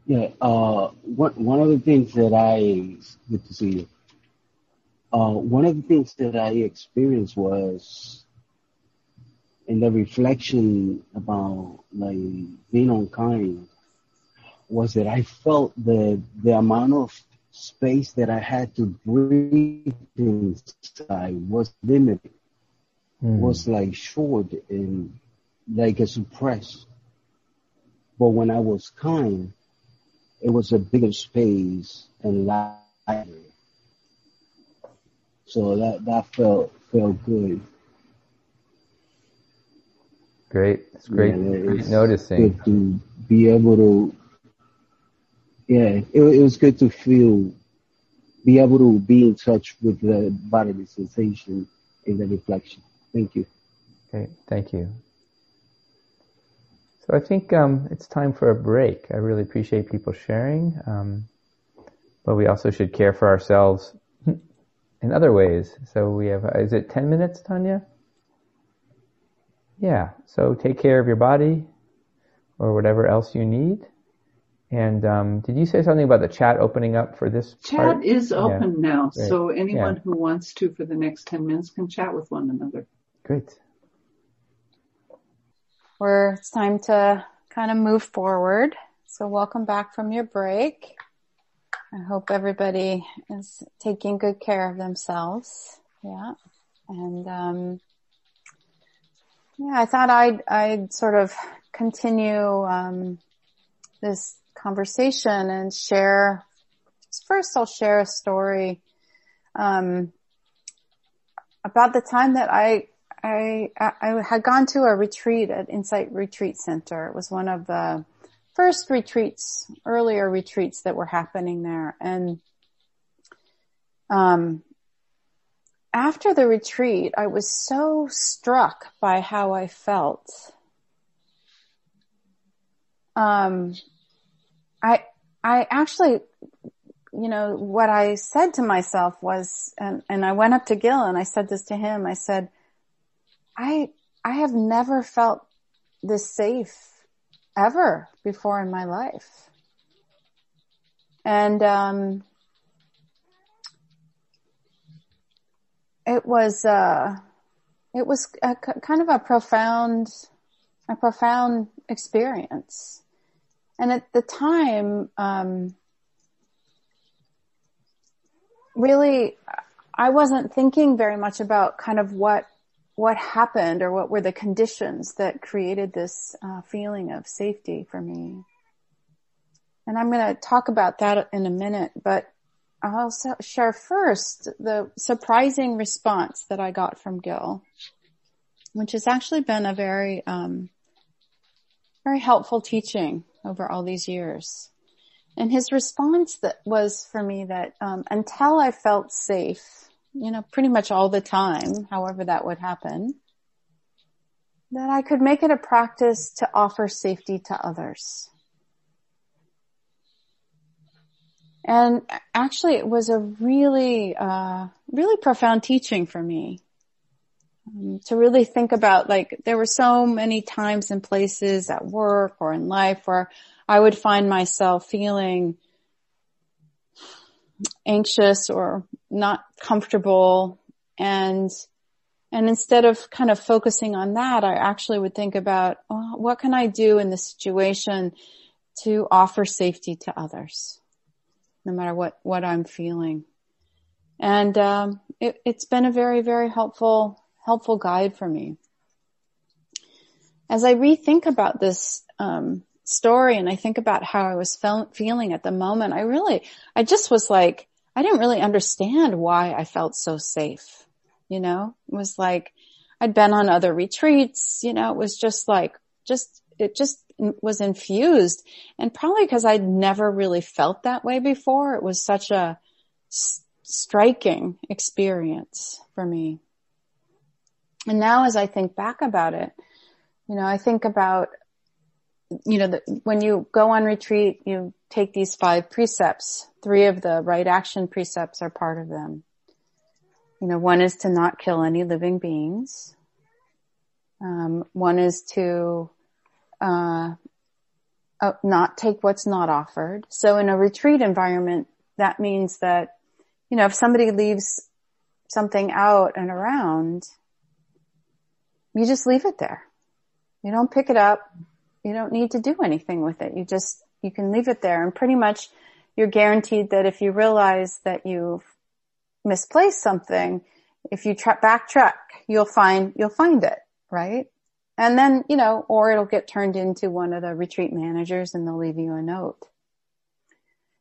Yeah. Uh, one one of the things that I good to see you. Uh, one of the things that I experienced was in the reflection about like being unkind was that I felt the the amount of space that I had to breathe inside was limited, mm. was like short and like a suppressed. But when I was kind, it was a bigger space and lighter. So that that felt felt good. Great. It's great, yeah, great noticing. Good to be able to, yeah, it, it was good to feel, be able to be in touch with the bodily sensation in the reflection. Thank you. Okay, Thank you. So I think um, it's time for a break. I really appreciate people sharing, um, but we also should care for ourselves in other ways. So we have, is it 10 minutes, Tanya? Yeah. So take care of your body or whatever else you need. And um, did you say something about the chat opening up for this? Chat part? is open yeah. now, Great. so anyone yeah. who wants to for the next ten minutes can chat with one another. Great. Where it's time to kind of move forward. So welcome back from your break. I hope everybody is taking good care of themselves. Yeah. And um, yeah, I thought I'd, I'd sort of continue, um, this conversation and share, first I'll share a story, um, about the time that I, I, I had gone to a retreat at Insight Retreat Center. It was one of the first retreats, earlier retreats that were happening there. And, um, after the retreat, I was so struck by how I felt. Um, I, I actually, you know, what I said to myself was, and, and I went up to Gil and I said this to him. I said, I, I have never felt this safe ever before in my life. And, um, it was uh, it was a, kind of a profound a profound experience. And at the time um, really i wasn't thinking very much about kind of what what happened or what were the conditions that created this uh, feeling of safety for me. And I'm going to talk about that in a minute, but I'll share first the surprising response that I got from Gil, which has actually been a very, um, very helpful teaching over all these years. And his response that was for me that um, until I felt safe, you know, pretty much all the time, however that would happen, that I could make it a practice to offer safety to others. And actually it was a really, uh, really profound teaching for me. Um, to really think about like there were so many times and places at work or in life where I would find myself feeling anxious or not comfortable and and instead of kind of focusing on that, I actually would think about oh, what can I do in this situation to offer safety to others, no matter what what I'm feeling. And um, it, it's been a very very helpful helpful guide for me. As I rethink about this um, story and I think about how I was fe- feeling at the moment, I really, I just was like, I didn't really understand why I felt so safe. You know, it was like I'd been on other retreats, you know, it was just like, just, it just was infused and probably because I'd never really felt that way before. It was such a s- striking experience for me. And now as I think back about it, you know, I think about, you know, the, when you go on retreat, you take these five precepts. Three of the right action precepts are part of them. You know, one is to not kill any living beings. Um, one is to uh, uh, not take what's not offered. So in a retreat environment, that means that, you know, if somebody leaves something out and around, you just leave it there. You don't pick it up. You don't need to do anything with it. You just, you can leave it there and pretty much you're guaranteed that if you realize that you've misplaced something, if you tra- backtrack, you'll find, you'll find it, right? And then, you know, or it'll get turned into one of the retreat managers and they'll leave you a note.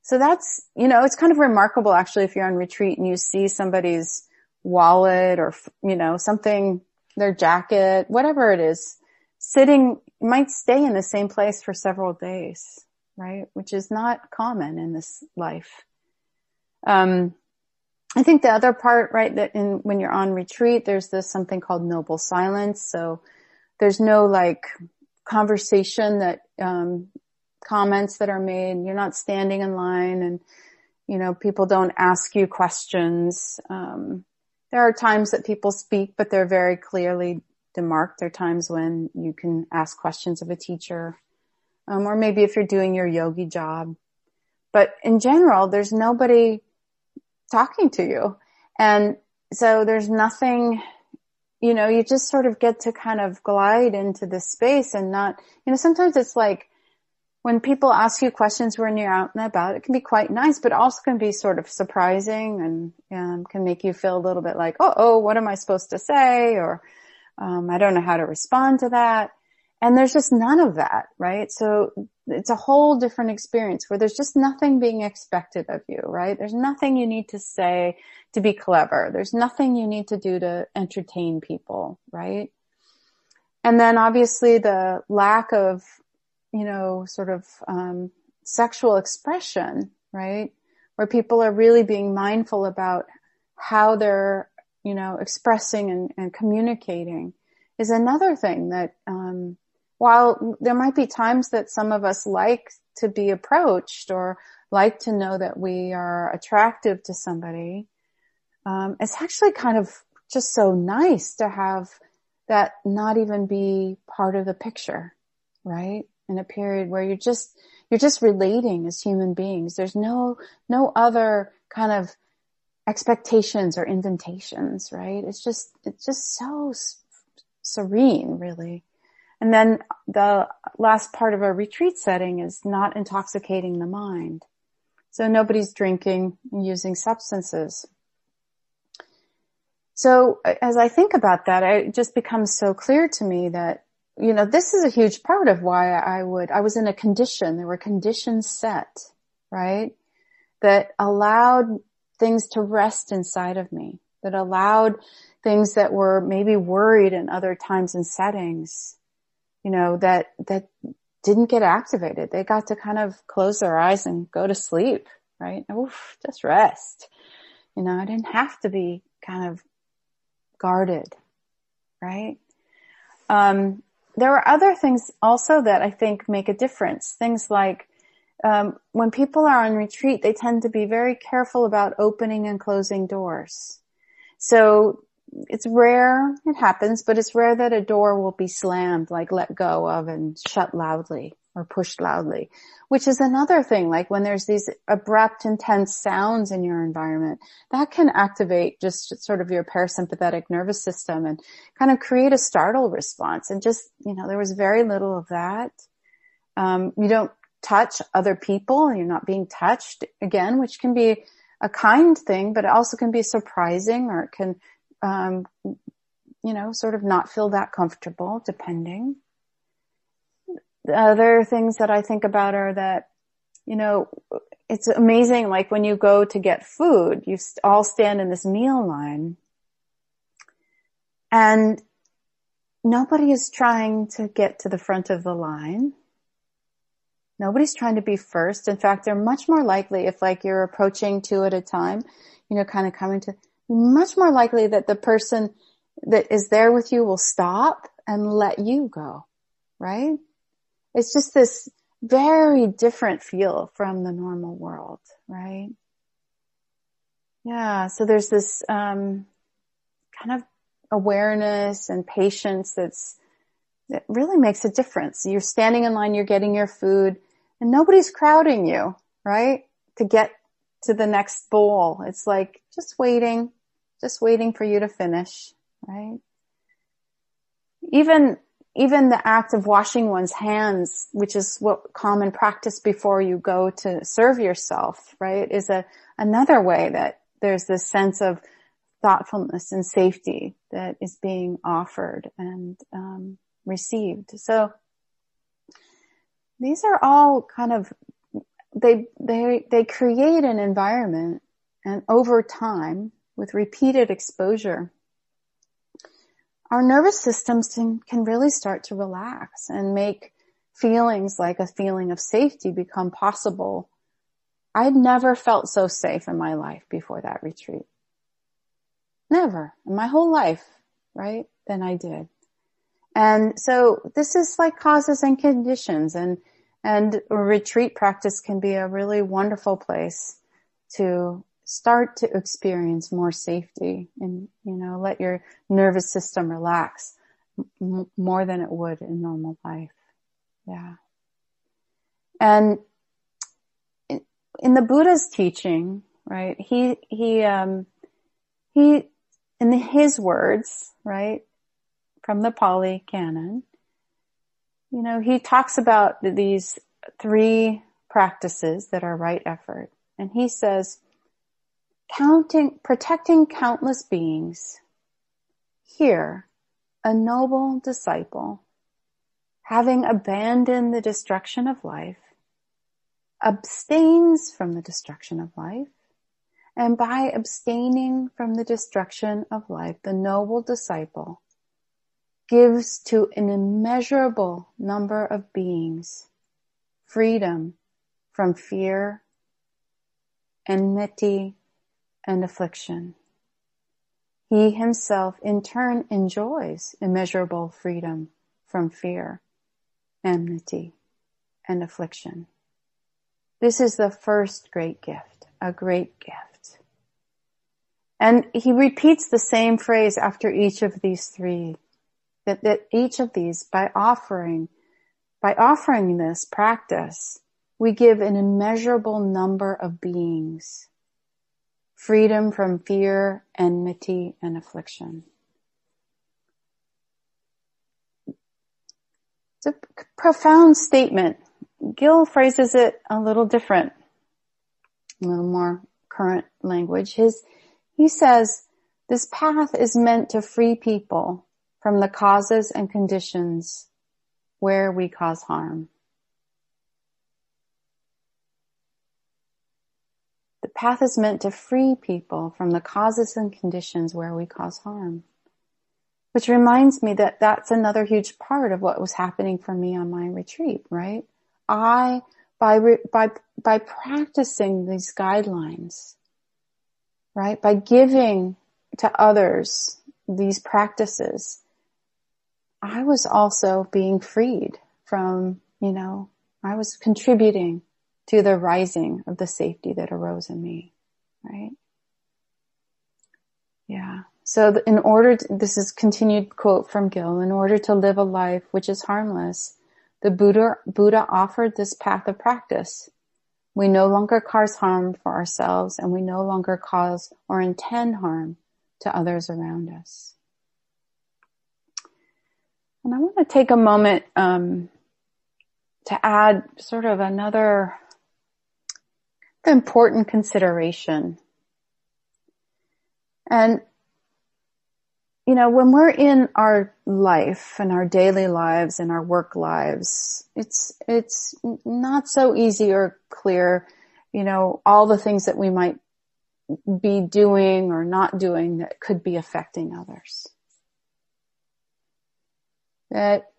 So that's, you know, it's kind of remarkable actually if you're on retreat and you see somebody's wallet or, you know, something their jacket, whatever it is, sitting might stay in the same place for several days, right? Which is not common in this life. Um, I think the other part, right, that in, when you're on retreat, there's this something called noble silence. So there's no like conversation that, um, comments that are made. You're not standing in line and, you know, people don't ask you questions. Um, there are times that people speak, but they're very clearly demarked. There are times when you can ask questions of a teacher, um, or maybe if you're doing your yogi job. But in general, there's nobody talking to you. And so there's nothing, you know, you just sort of get to kind of glide into this space and not, you know, sometimes it's like when people ask you questions when you're out and about, it can be quite nice, but also can be sort of surprising and um, can make you feel a little bit like, oh, oh, what am I supposed to say? Or um, I don't know how to respond to that. And there's just none of that, right? So it's a whole different experience where there's just nothing being expected of you, right? There's nothing you need to say to be clever. There's nothing you need to do to entertain people, right? And then obviously the lack of you know, sort of um, sexual expression, right? Where people are really being mindful about how they're, you know, expressing and, and communicating is another thing that, um, while there might be times that some of us like to be approached or like to know that we are attractive to somebody, um, it's actually kind of just so nice to have that not even be part of the picture, right? in a period where you're just, you're just relating as human beings. There's no, no other kind of expectations or invitations, right? It's just, it's just so serene, really. And then the last part of a retreat setting is not intoxicating the mind. So nobody's drinking and using substances. So as I think about that, it just becomes so clear to me that you know, this is a huge part of why I would, I was in a condition, there were conditions set, right? That allowed things to rest inside of me, that allowed things that were maybe worried in other times and settings, you know, that, that didn't get activated. They got to kind of close their eyes and go to sleep, right? Oof, just rest. You know, I didn't have to be kind of guarded, right? Um, there are other things also that I think make a difference. Things like um, when people are on retreat, they tend to be very careful about opening and closing doors. So it's rare, it happens, but it's rare that a door will be slammed, like let go of and shut loudly or pushed loudly, which is another thing. Like when there's these abrupt, intense sounds in your environment, that can activate just sort of your parasympathetic nervous system and kind of create a startle response. And just, you know, there was very little of that. Um, you don't touch other people and you're not being touched again, which can be a kind thing, but it also can be surprising or it can, um, you know, sort of not feel that comfortable depending the other things that I think about are that, you know, it's amazing. Like when you go to get food, you all stand in this meal line and nobody is trying to get to the front of the line. Nobody's trying to be first. In fact, they're much more likely if like you're approaching two at a time, you know, kind of coming to, much more likely that the person that is there with you will stop and let you go, right? It's just this very different feel from the normal world, right? Yeah. So there's this, um, kind of awareness and patience that's, that really makes a difference. You're standing in line, you're getting your food and nobody's crowding you, right? To get to the next bowl. It's like just waiting, just waiting for you to finish, right? Even even the act of washing one's hands, which is what common practice before you go to serve yourself, right, is a, another way that there's this sense of thoughtfulness and safety that is being offered and um, received. So these are all kind of they they they create an environment, and over time, with repeated exposure, our nervous systems can, can really start to relax and make feelings like a feeling of safety become possible. I'd never felt so safe in my life before that retreat. Never in my whole life, right? Than I did. And so this is like causes and conditions and, and retreat practice can be a really wonderful place to start to experience more safety and, you know, let your nervous system relax m- more than it would in normal life. Yeah. And in, in the Buddha's teaching, right, he, he, um, he, in his words, right, from the Pali Canon, you know, he talks about these three practices that are right effort. And he says, counting, protecting countless beings. Here, a noble disciple, having abandoned the destruction of life, abstains from the destruction of life, and by abstaining from the destruction of life, the noble disciple gives to an immeasurable number of beings freedom from fear, enmity, and affliction. He himself in turn enjoys immeasurable freedom from fear, enmity, and affliction. This is the first great gift, a great gift. And he repeats the same phrase after each of these three, that, that each of these by offering, by offering this practice, we give an immeasurable number of beings freedom from fear, enmity, and affliction. It's a profound statement. Gil phrases it a little different, a little more current language. His, he says, this path is meant to free people from the causes and conditions where we cause harm. Path is meant to free people from the causes and conditions where we cause harm. Which reminds me that that's another huge part of what was happening for me on my retreat, right? I, by, by, by practicing these guidelines, right? By giving to others these practices, I was also being freed from, you know, I was contributing to the rising of the safety that arose in me, right? Yeah. So in order, to, this is continued quote from Gil, in order to live a life which is harmless, the Buddha, Buddha offered this path of practice. We no longer cause harm for ourselves and we no longer cause or intend harm to others around us. And I want to take a moment um, to add sort of another important consideration. And you know, when we're in our life and our daily lives and our work lives, it's, it's not so easy or clear, you know, all the things that we might be doing or not doing that could be affecting others. That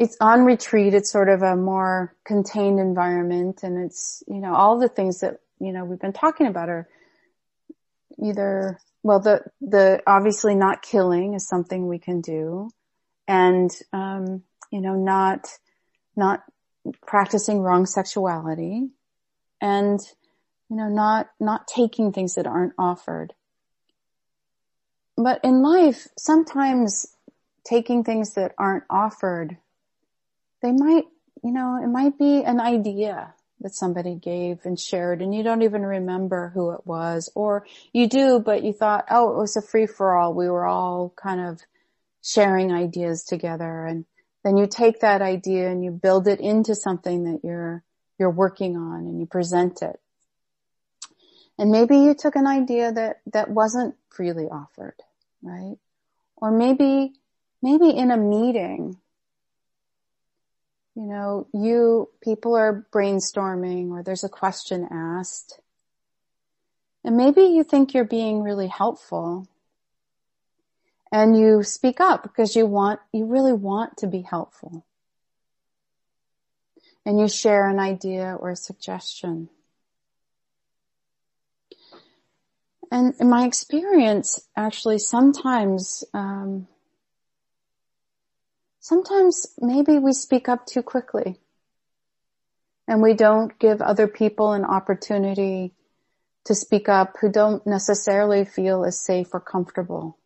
it's on retreat, it's sort of a more contained environment. And it's, you know, all the things that, you know, we've been talking about are either well, the, the obviously not killing is something we can do. And, um, you know, not, not practicing wrong sexuality and, you know, not, not taking things that aren't offered. But in life, sometimes taking things that aren't offered, they might, you know, it might be an idea that somebody gave and shared and you don't even remember who it was or you do, but you thought, oh, it was a free for all. We were all kind of sharing ideas together and then you take that idea and you build it into something that you're, you're working on and you present it. And maybe you took an idea that, that wasn't freely offered, right? Or maybe, maybe in a meeting, you know, you, people are brainstorming or there's a question asked. And maybe you think you're being really helpful and you speak up because you want, you really want to be helpful. And you share an idea or a suggestion. And in my experience, actually, sometimes um, sometimes maybe we speak up too quickly and we don't give other people an opportunity to speak up who don't necessarily feel as safe or comfortable.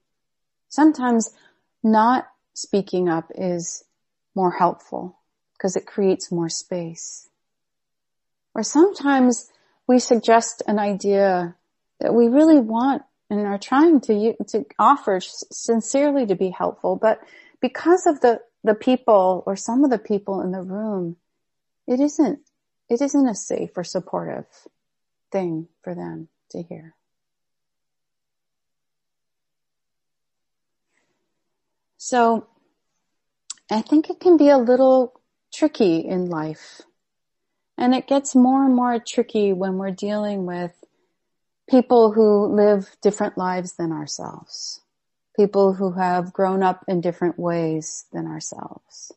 Sometimes not speaking up is more helpful because it creates more space. Or sometimes we suggest an idea that we really want and are trying to, to offer sincerely to be helpful, but because of the, the people or some of the people in the room, it isn't, it isn't a safe or supportive thing for them to hear. So I think it can be a little tricky in life. And it gets more and more tricky when we're dealing with people who live different lives than ourselves people who have grown up in different ways than ourselves,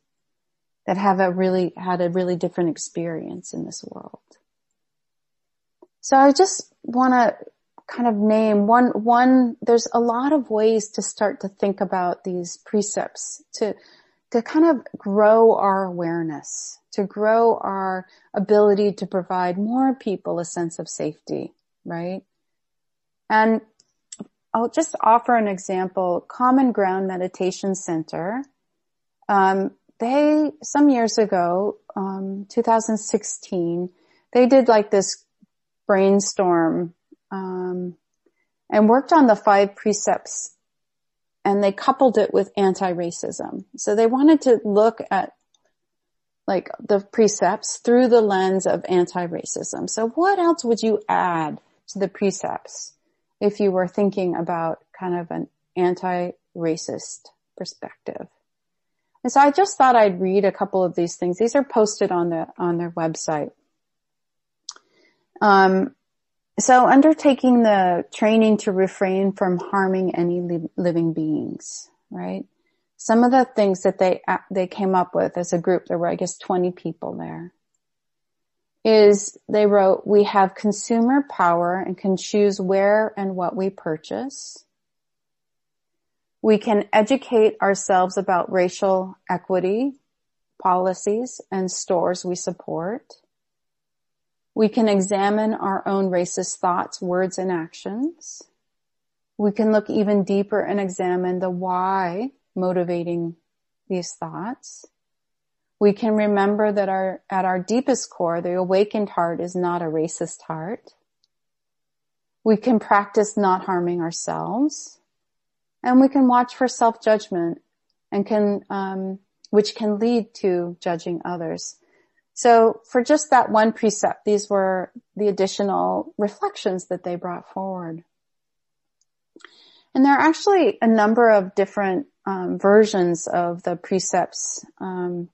that have a really, had a really different experience in this world. So I just want to kind of name one, one, there's a lot of ways to start to think about these precepts to, to kind of grow our awareness, to grow our ability to provide more people a sense of safety, right? And I'll just offer an example. Common Ground Meditation Center. Um, they some years ago, um, 2016, they did like this brainstorm um, and worked on the five precepts, and they coupled it with anti-racism. So they wanted to look at like the precepts through the lens of anti-racism. So what else would you add to the precepts? If you were thinking about kind of an anti-racist perspective. And so I just thought I'd read a couple of these things. These are posted on the, on their website. Um, so undertaking the training to refrain from harming any li- living beings, right? Some of the things that they, they came up with as a group, there were, I guess, 20 people there, is they wrote, we have consumer power and can choose where and what we purchase. We can educate ourselves about racial equity policies and stores we support. We can examine our own racist thoughts, words, and actions. We can look even deeper and examine the why motivating these thoughts. We can remember that our, at our deepest core, the awakened heart is not a racist heart. We can practice not harming ourselves and we can watch for self-judgment and can, um, which can lead to judging others. So for just that one precept, these were the additional reflections that they brought forward. And there are actually a number of different um, versions of the precepts um,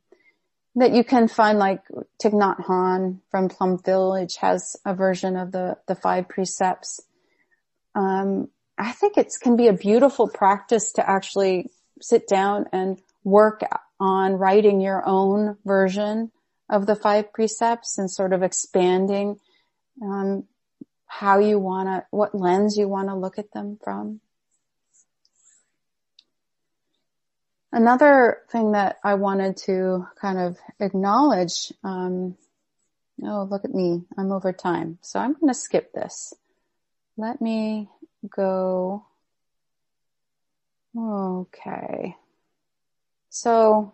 that you can find. Like Thich Nhat Hanh from Plum Village has a version of the the five precepts. Um, I think it can be a beautiful practice to actually sit down and work on writing your own version of the five precepts and sort of expanding um, how you want to, what lens you want to look at them from. Another thing that I wanted to kind of acknowledge, um, oh, look at me. I'm over time. So I'm going to skip this. Let me go. Okay. So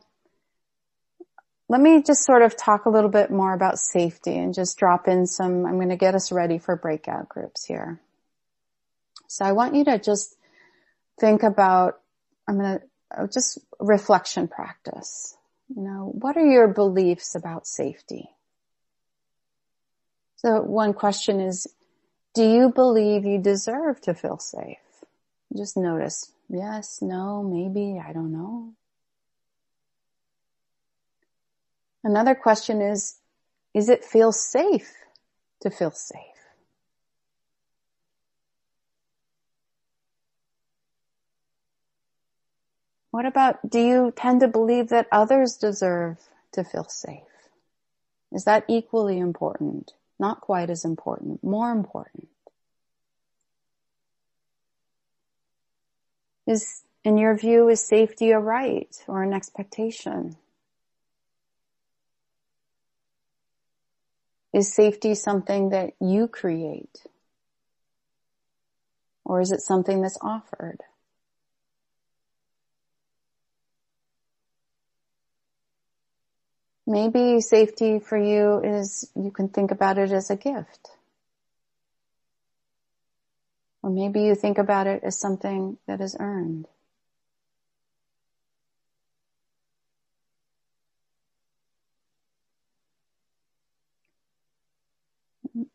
let me just sort of talk a little bit more about safety and just drop in some, I'm going to get us ready for breakout groups here. So I want you to just think about, I'm going to Oh, just reflection practice. You know, what are your beliefs about safety? So one question is, do you believe you deserve to feel safe? Just notice, yes, no, maybe, I don't know. Another question is, is it feel safe to feel safe? What about, do you tend to believe that others deserve to feel safe? Is that equally important? Not quite as important, more important. Is, in your view, is safety a right or an expectation? Is safety something that you create? Or is it something that's offered? Maybe safety for you is you can think about it as a gift. Or maybe you think about it as something that is earned.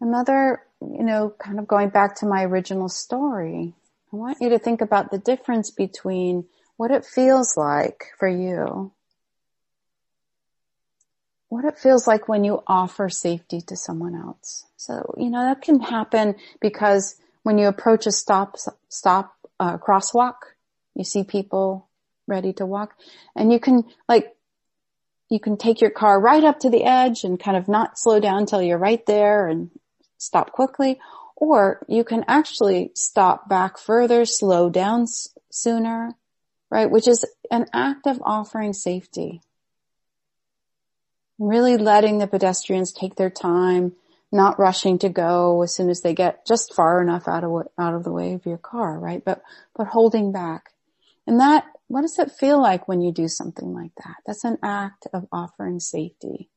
Another, you know, kind of going back to my original story, I want you to think about the difference between what it feels like for you what it feels like when you offer safety to someone else. So, you know, that can happen because when you approach a stop, stop, uh, crosswalk, you see people ready to walk and you can like, you can take your car right up to the edge and kind of not slow down until you're right there and stop quickly. Or you can actually stop back further, slow down s- sooner, right? Which is an act of offering safety. Really letting the pedestrians take their time, not rushing to go as soon as they get just far enough out of out of the way of your car, right? But but holding back. And that what does it feel like when you do something like that? That's an act of offering safety.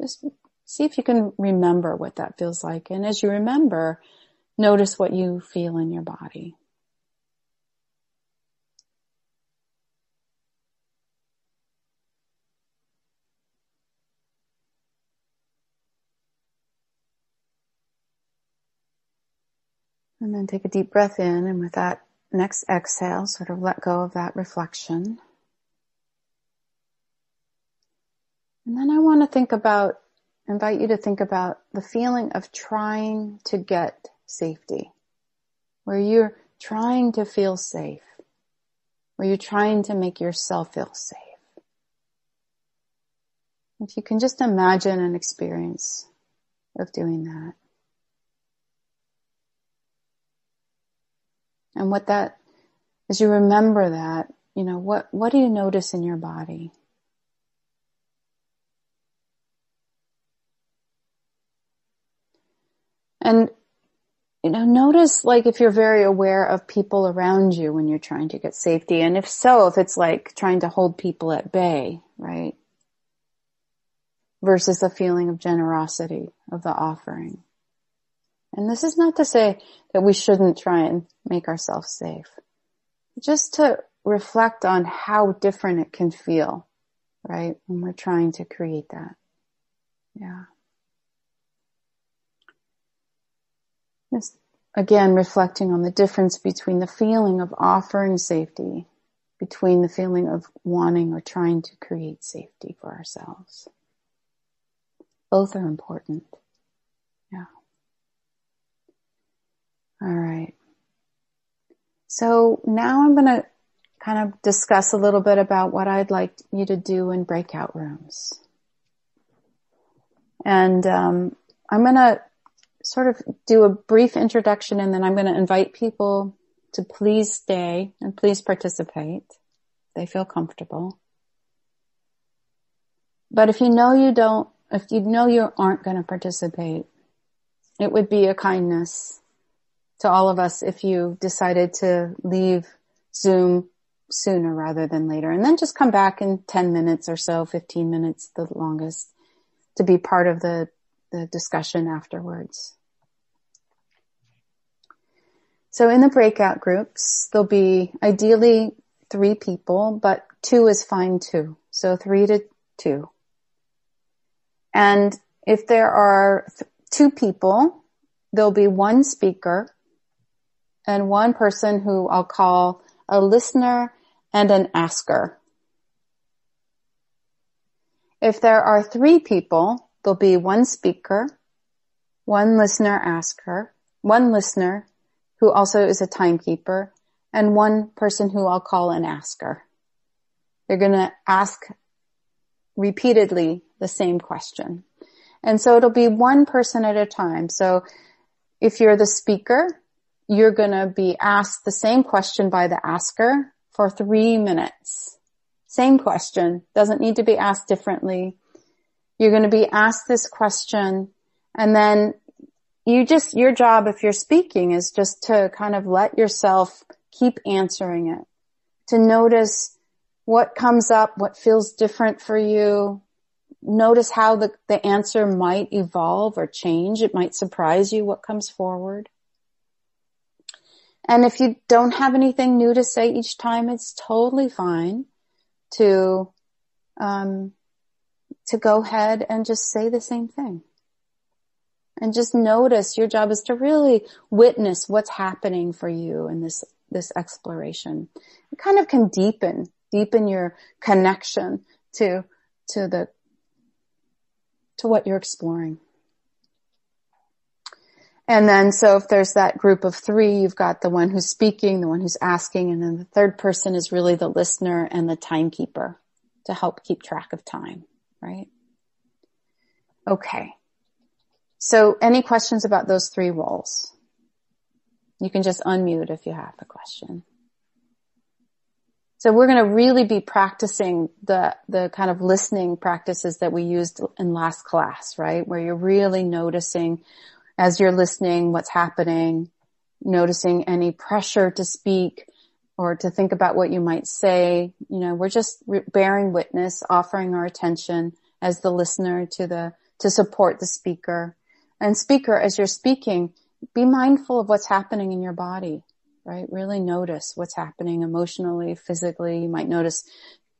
Just see if you can remember what that feels like. And as you remember, notice what you feel in your body. And then take a deep breath in and with that next exhale, sort of let go of that reflection. And then I want to think about, invite you to think about the feeling of trying to get safety, where you're trying to feel safe, where you're trying to make yourself feel safe. If you can just imagine an experience of doing that. And what that, as you remember that, you know, what, what do you notice in your body? And, you know, notice like if you're very aware of people around you when you're trying to get safety. And if so, if it's like trying to hold people at bay, right? Versus the feeling of generosity of the offering. And this is not to say that we shouldn't try and make ourselves safe. Just to reflect on how different it can feel, right? When we're trying to create that. Yeah. Just again, reflecting on the difference between the feeling of offering safety, between the feeling of wanting or trying to create safety for ourselves. Both are important. All right. So now I'm going to kind of discuss a little bit about what I'd like you to do in breakout rooms. And um, I'm going to sort of do a brief introduction and then I'm going to invite people to please stay and please participate. They feel comfortable. But if you know you don't, if you know you aren't going to participate, it would be a kindness to all of us if you decided to leave Zoom sooner rather than later and then just come back in 10 minutes or so, 15 minutes, the longest to be part of the, the discussion afterwards. So in the breakout groups, there'll be ideally three people, but two is fine too. So three to two. And if there are th- two people, there'll be one speaker and one person who I'll call a listener and an asker. If there are three people, there'll be one speaker, one listener asker, one listener who also is a timekeeper, and one person who I'll call an asker. They're going to ask repeatedly the same question. And so it'll be one person at a time. So if you're the speaker, you're going to be asked the same question by the asker for three minutes. Same question. Doesn't need to be asked differently. You're going to be asked this question and then you just, your job if you're speaking is just to kind of let yourself keep answering it. To notice what comes up, what feels different for you. Notice how the, the answer might evolve or change. It might surprise you what comes forward. And if you don't have anything new to say each time, it's totally fine to, um, to go ahead and just say the same thing. And just notice your job is to really witness what's happening for you in this, this exploration. It kind of can deepen, deepen your connection to, to the, to what you're exploring. And then so if there's that group of three, you've got the one who's speaking, the one who's asking, and then the third person is really the listener and the timekeeper to help keep track of time, right? Okay. So any questions about those three roles? You can just unmute if you have a question. So we're going to really be practicing the, the kind of listening practices that we used in last class, right? Where you're really noticing as you're listening, what's happening, noticing any pressure to speak or to think about what you might say. You know, we're just bearing witness, offering our attention as the listener to the, to support the speaker. And speaker, as you're speaking, be mindful of what's happening in your body, right? Really notice what's happening emotionally, physically. You might notice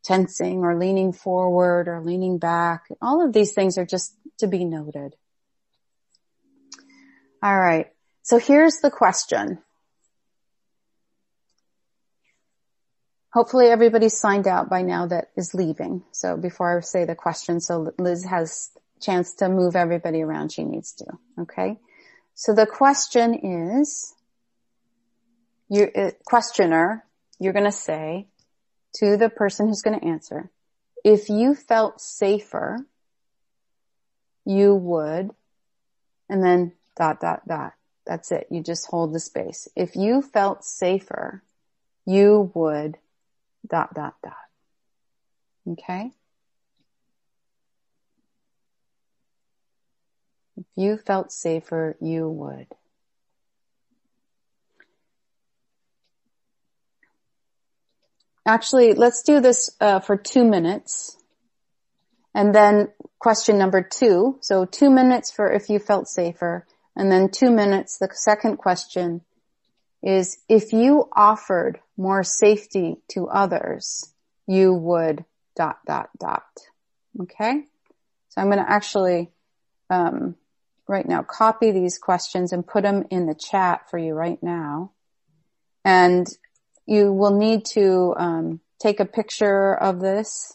tensing or leaning forward or leaning back. All of these things are just to be noted. All right. So here's the question. hopefully everybody signed out by now that is leaving. So before I say the question, so Liz has chance to move everybody around she needs to. Okay. So the question is, you, uh, questioner, you're going to say to the person who's going to answer, if you felt safer, you would, and then dot, dot, dot. That's it. You just hold the space. If you felt safer, you would dot, dot, dot. Okay. If you felt safer, you would. Actually, let's do this uh, for two minutes. And then question number two. So two minutes for if you felt safer. And then two minutes, the second question is if you offered more safety to others, you would dot, dot, dot. Okay. So I'm going to actually, um, right now copy these questions and put them in the chat for you right now. And you will need to um, take a picture of this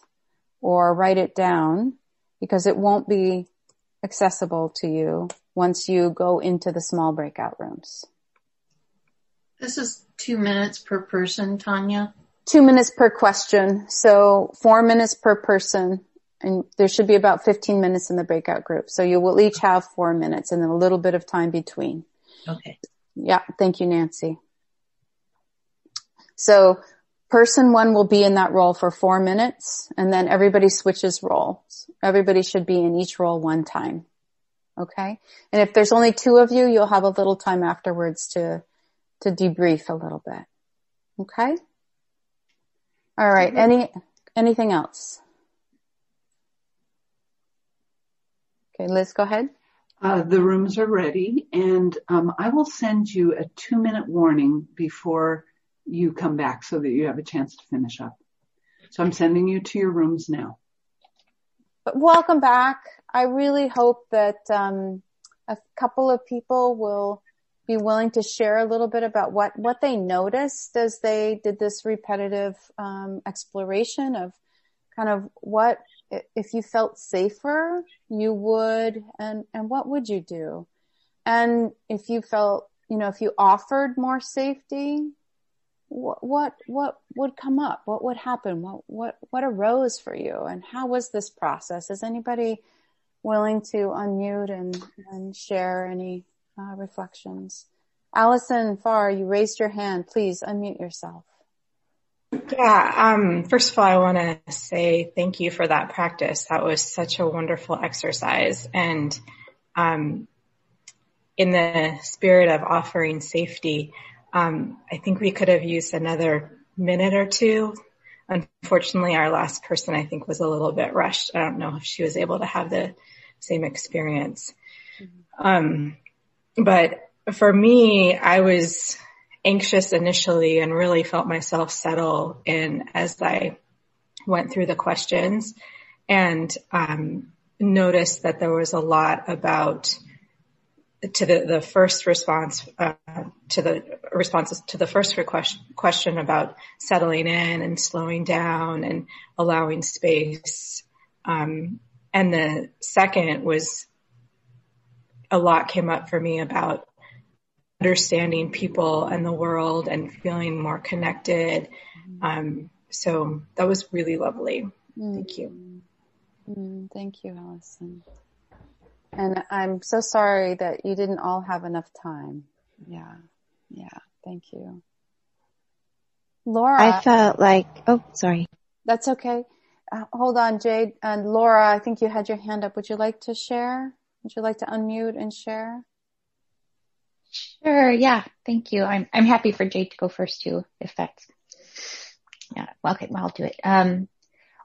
or write it down because it won't be accessible to you once you go into the small breakout rooms. This is two minutes per person, Tanya. Two minutes per question. So four minutes per person and there should be about 15 minutes in the breakout group. So you will each have four minutes and then a little bit of time between. Okay. Yeah. Thank you, Nancy. So person one will be in that role for four minutes and then everybody switches roles. Everybody should be in each role one time. Okay. And if there's only two of you, you'll have a little time afterwards to, to debrief a little bit. Okay. All right. Any, anything else? Okay, Liz, go ahead. Uh, the rooms are ready and um, I will send you a two minute warning before you come back so that you have a chance to finish up. So I'm sending you to your rooms now. Welcome back. I really hope that um, a couple of people will be willing to share a little bit about what, what they noticed as they did this repetitive um, exploration of kind of what if you felt safer, you would, and, and what would you do? And if you felt, you know, if you offered more safety, what, what, what would come up? What would happen? What, what, what arose for you? And how was this process? Is anybody willing to unmute and, and share any uh, reflections? Allison Farr, you raised your hand. Please unmute yourself. Yeah. Um, first of all, I want to say thank you for that practice. That was such a wonderful exercise. And, um, in the spirit of offering safety, um, I think we could have used another minute or two. Unfortunately, our last person I think was a little bit rushed. I don't know if she was able to have the same experience. Um, but for me, I was anxious initially and really felt myself settle in as I went through the questions and um, noticed that there was a lot about to the, the first response uh, to the responses to the first question, question about settling in and slowing down and allowing space um, and the second was a lot came up for me about understanding people and the world and feeling more connected. Um, so that was really lovely. Mm. Thank you. Mm, thank you, Allison. And I'm so sorry that you didn't all have enough time. Yeah. Yeah. Thank you. Laura. I felt like, oh, sorry. That's okay. Uh, hold on, Jade. And Laura, I think you had your hand up. Would you like to share? Would you like to unmute and share? Sure. Yeah. Thank you. I'm, I'm happy for Jade to go first too, if that's, yeah. Well, okay. Well, I'll do it. Um,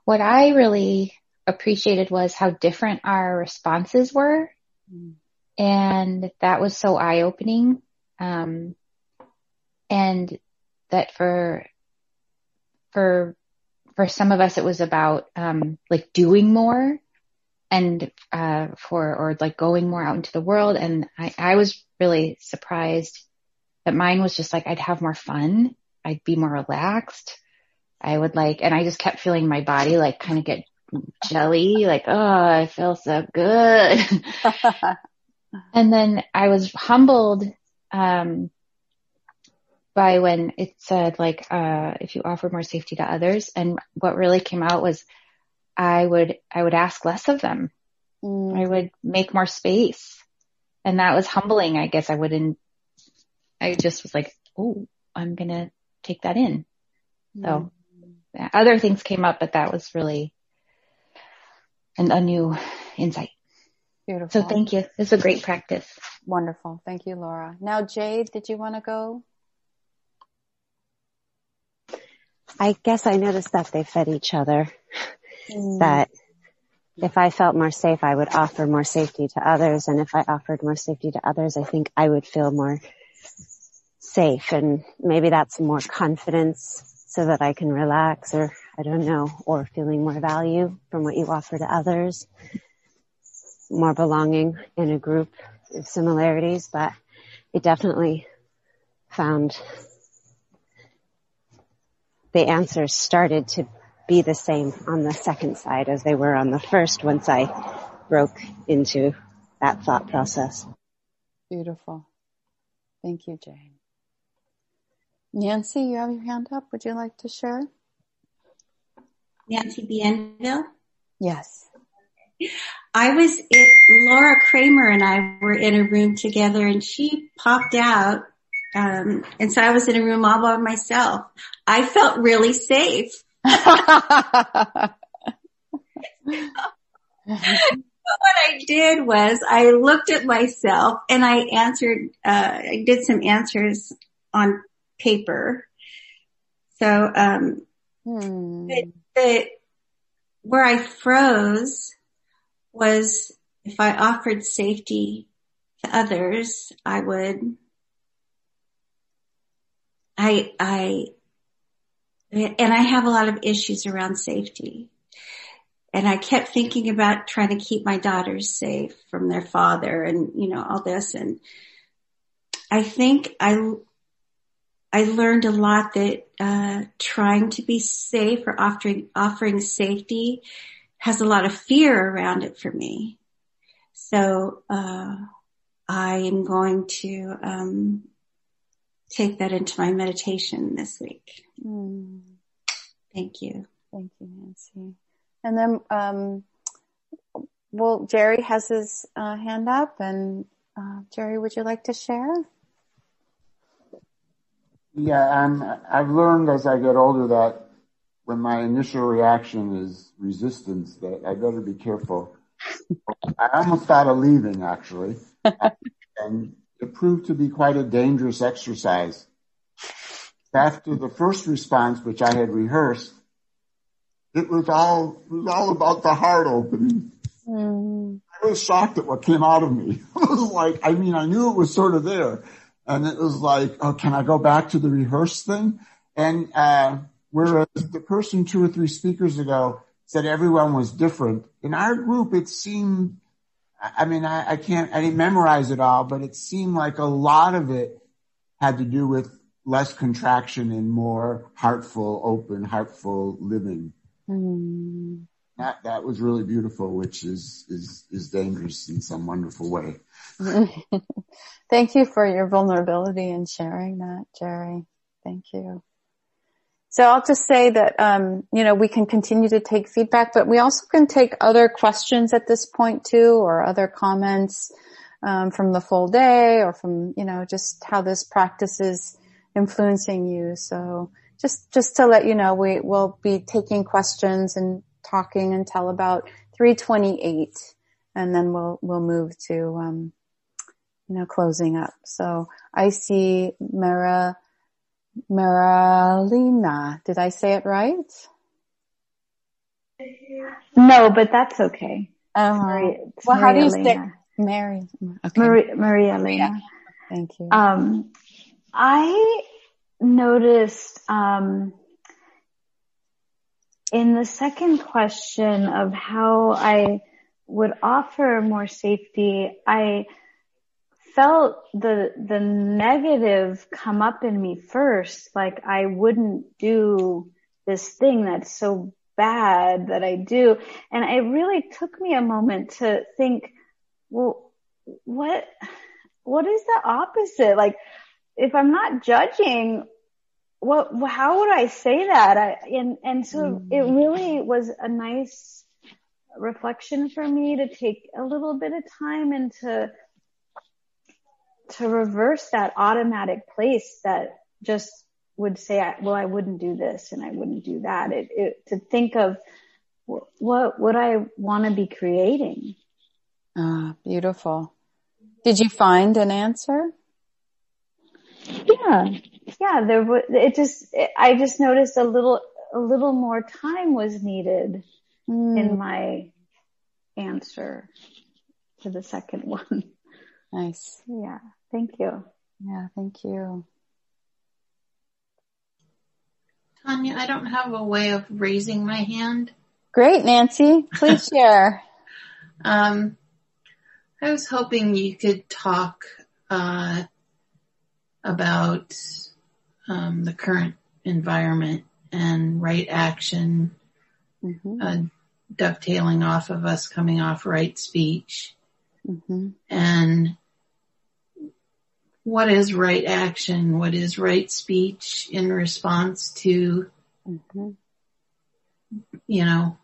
what I really appreciated was how different our responses were. And that was so eye opening. Um, and that for, for, for some of us, it was about, um, like doing more and, uh, for, or like going more out into the world. And I, I was really surprised that mine was just like, I'd have more fun. I'd be more relaxed. I would like, and I just kept feeling my body like kind of get jelly, like, oh, I feel so good. and then I was humbled, um, by when it said like, uh, if you offer more safety to others. And what really came out was I would, I would ask less of them. Mm. I would make more space. And that was humbling. I guess I wouldn't, I just was like, oh, I'm going to take that in. Mm. So yeah, other things came up, but that was really an, a new insight. Beautiful. So thank you. This is a great practice. Wonderful. Thank you, Laura. Now, Jade, did you want to go? I guess I noticed that they fed each other. Mm. That if I felt more safe, I would offer more safety to others. And if I offered more safety to others, I think I would feel more safe. And maybe that's more confidence so that I can relax or I don't know, or feeling more value from what you offer to others, more belonging in a group of similarities, but it definitely found the answers started to be the same on the second side as they were on the first once I broke into that thought process. Beautiful. Thank you, Jane. Nancy, you have your hand up. Would you like to share? Nancy Bienville? Yes. I was, it, Laura Kramer and I were in a room together and she popped out. Um, and so I was in a room all by myself. I felt really safe. what I did was I looked at myself and I answered, uh, I did some answers on paper. So, um, hmm. The, where I froze was if I offered safety to others, I would, I, I, and I have a lot of issues around safety. And I kept thinking about trying to keep my daughters safe from their father and, you know, all this. And I think I, I learned a lot that uh, trying to be safe or offering offering safety has a lot of fear around it for me. So uh, I am going to um, take that into my meditation this week. Mm. Thank you. Thank you, Nancy. And then, um, well, Jerry has his uh, hand up, and uh, Jerry, would you like to share? Yeah, I'm, I've learned as I get older that when my initial reaction is resistance, that I better be careful. I almost thought of leaving actually, and it proved to be quite a dangerous exercise. After the first response, which I had rehearsed, it was all it was all about the heart opening. Mm. I was shocked at what came out of me. it was like, I mean, I knew it was sort of there, and it was like, oh, can I go back to the rehearse thing? And, uh, whereas the person two or three speakers ago said everyone was different, in our group it seemed, I mean, I, I can't, I didn't memorize it all, but it seemed like a lot of it had to do with less contraction and more heartful, open, heartful living. Mm. That, that was really beautiful, which is, is, is dangerous in some wonderful way. Thank you for your vulnerability and sharing that, Jerry. Thank you. So I'll just say that, um, you know, we can continue to take feedback, but we also can take other questions at this point too, or other comments, um, from the full day or from, you know, just how this practice is influencing you. So just, just to let you know, we will be taking questions and talking until about 328 and then we'll, we'll move to, um, you know, closing up. So I see Mara, Maralina. Did I say it right? No, but that's okay. Uh, Maria, well, how do you say Mary? Okay. Maria, Maria Elena. Thank you. Um, I noticed, um, in the second question of how I would offer more safety, I felt the the negative come up in me first like i wouldn't do this thing that's so bad that I do. And it really took me a moment to think, well, what, what is the opposite? Like, if I'm not judging, what, how would I say that? I, and, and so mm-hmm. it really was a nice reflection for me to take a little bit of time and to, to reverse that automatic place that just would say, well, I wouldn't do this and I wouldn't do that. It, it to think of what would I want to be creating. Ah, beautiful. Did you find an answer? Yeah, yeah. There was. It just. I just noticed a little. A little more time was needed mm. in my answer to the second one. Nice. Yeah. Thank you. Yeah. Thank you. Tanya, I don't have a way of raising my hand. Great, Nancy. Please share. um, I was hoping you could talk uh, about um, the current environment and right action, mm-hmm. uh, dovetailing off of us coming off right speech, mm-hmm. and what is right action, what is right speech in response to, mm-hmm. you know,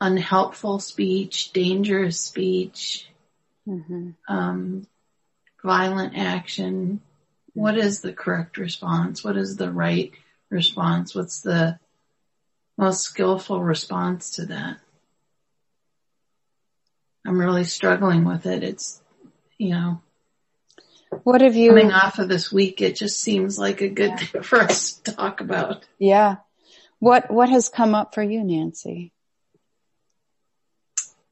unhelpful speech, dangerous speech, mm-hmm. um, violent action. What is the correct response? What is the right response? What's the most skillful response to that? I'm really struggling with it. It's, you know, what have you coming off of this week? It just seems like a good yeah. thing for us to talk about. Yeah. What what has come up for you, Nancy?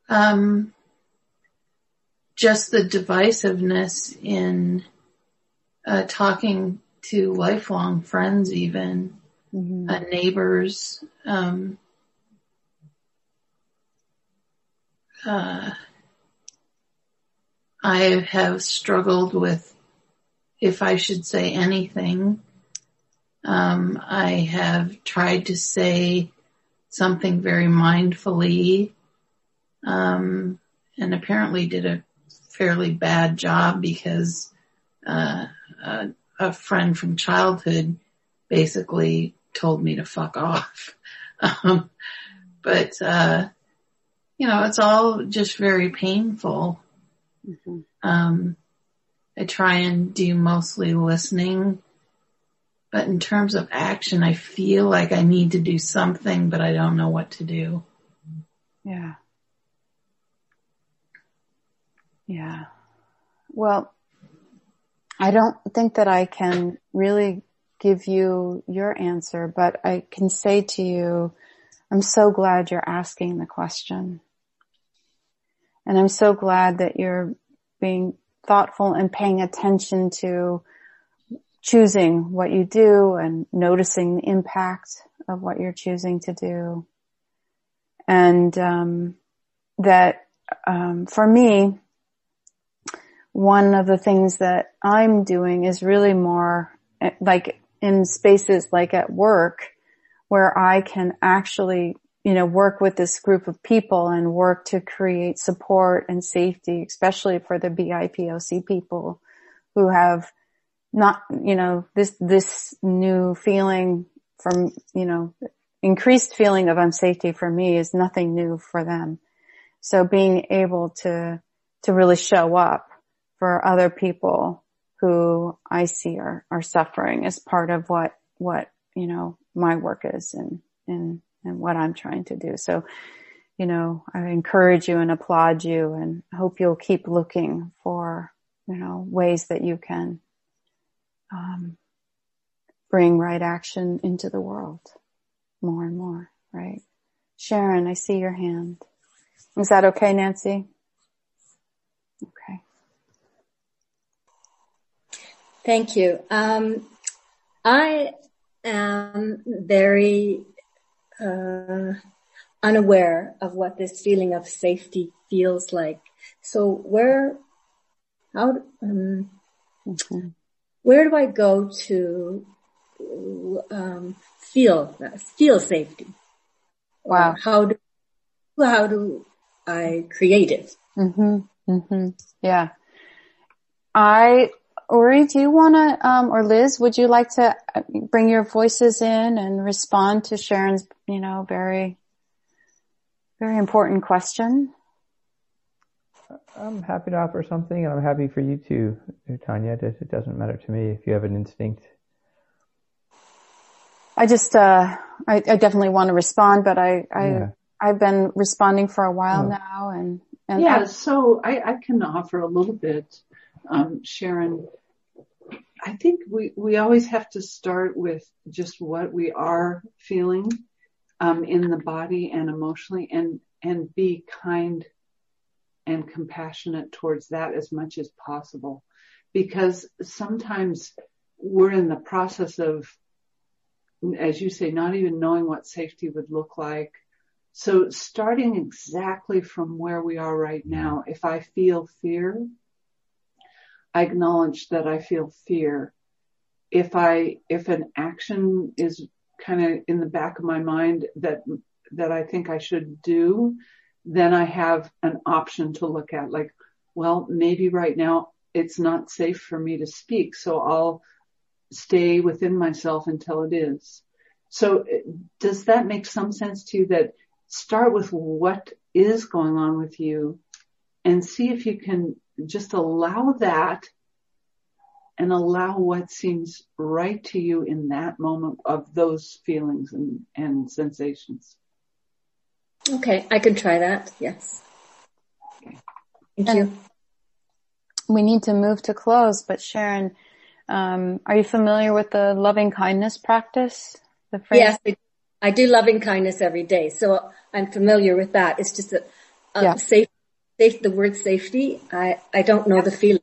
Um, just the divisiveness in uh, talking to lifelong friends, even mm-hmm. uh, neighbors. Um, uh, I have struggled with if I should say anything. Um, I have tried to say something very mindfully, um, and apparently did a fairly bad job because uh, a, a, friend from childhood basically told me to fuck off. Um, but uh, you know, it's all just very painful. Mm-hmm. Um, I try and do mostly listening. But in terms of action, I feel like I need to do something, but I don't know what to do. Yeah. Yeah. Well, I don't think that I can really give you your answer, but I can say to you, I'm so glad you're asking the question. And I'm so glad that you're being thoughtful and paying attention to choosing what you do and noticing the impact of what you're choosing to do. And um, that um, for me, one of the things that I'm doing is really more eh, like in spaces like at work where I can actually you know, work with this group of people and work to create support and safety, especially for the BIPOC people who have not, you know, this, this new feeling from, you know, increased feeling of unsafety for me is nothing new for them. So being able to, to really show up for other people who I see are, are suffering is part of what, what, you know, my work is and, and and what I'm trying to do. So, you know, I encourage you and applaud you and hope you'll keep looking for, you know, ways that you can, um, bring right action into the world more and more, right? Sharon, I see your hand. Is that okay, Nancy? Okay. Thank you. Um, I am very uh, unaware of what this feeling of safety feels like. So where, how, um, mm-hmm. where do I go to um, feel feel safety. Wow. How do how do I create it? Mhm. Mhm. Yeah. I Oori, do you want to, um, or Liz, would you like to uh, bring your voices in and respond to Sharon's, you know, very, very important question? I'm happy to offer something, and I'm happy for you to, Tanya. It doesn't matter to me if you have an instinct. I just, uh, I, I definitely want to respond, but I, I, Yeah. I've been responding for a while Oh. now, and and yeah, I- so I, I can offer a little bit, um, Sharon. I think we, we always have to start with just what we are feeling, um, in the body and emotionally and, and be kind and compassionate towards that as much as possible. Because sometimes we're in the process of, as you say, not even knowing what safety would look like. So starting exactly from where we are right now, if I feel fear, I acknowledge that I feel fear. If I, if an action is kind of in the back of my mind that, that I think I should do, then I have an option to look at like, well, maybe right now it's not safe for me to speak. So I'll stay within myself until it is. So does that make some sense to you that start with what is going on with you and see if you can just allow that and allow what seems right to you in that moment of those feelings and, and sensations. Okay, I can try that. Yes. Thank And you. we need to move to close, but Sharon, um, are you familiar with the loving kindness practice? The phrase? Yes, I- I do loving kindness every day, so I'm familiar with that. It's just that uh, Yeah. safe, safe. The word safety, I I don't know the feeling.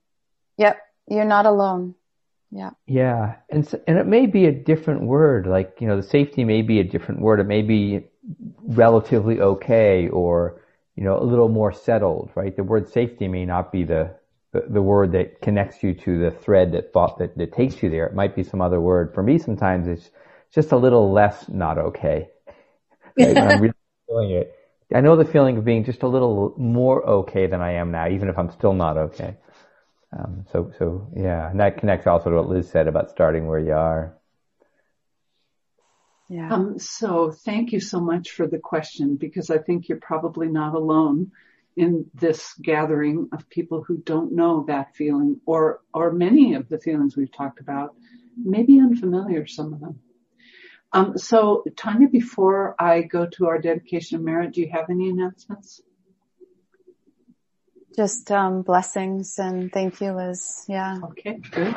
Yep. You're not alone. Yeah. Yeah, and s and it may be a different word. Like you know, the safety may be a different word. It may be relatively okay, or you know, a little more settled. Right? The word safety may not be the the, the word that connects you to the thread that thought that, that takes you there. It might be some other word. For me, sometimes it's just a little less not okay. Right? when I'm really feeling it, I know the feeling of being just a little more okay than I am now, even if I'm still not okay. Um, so, so yeah, and that connects also to what Liz said about starting where you are. Yeah. Um, so thank you so much for the question because I think you're probably not alone in this gathering of people who don't know that feeling or, or many of the feelings we've talked about, maybe unfamiliar, some of them. Um, so Tanya, before I go to our dedication of merit, do you have any announcements? Just, um, blessings and thank you, Liz. Yeah. Okay, good.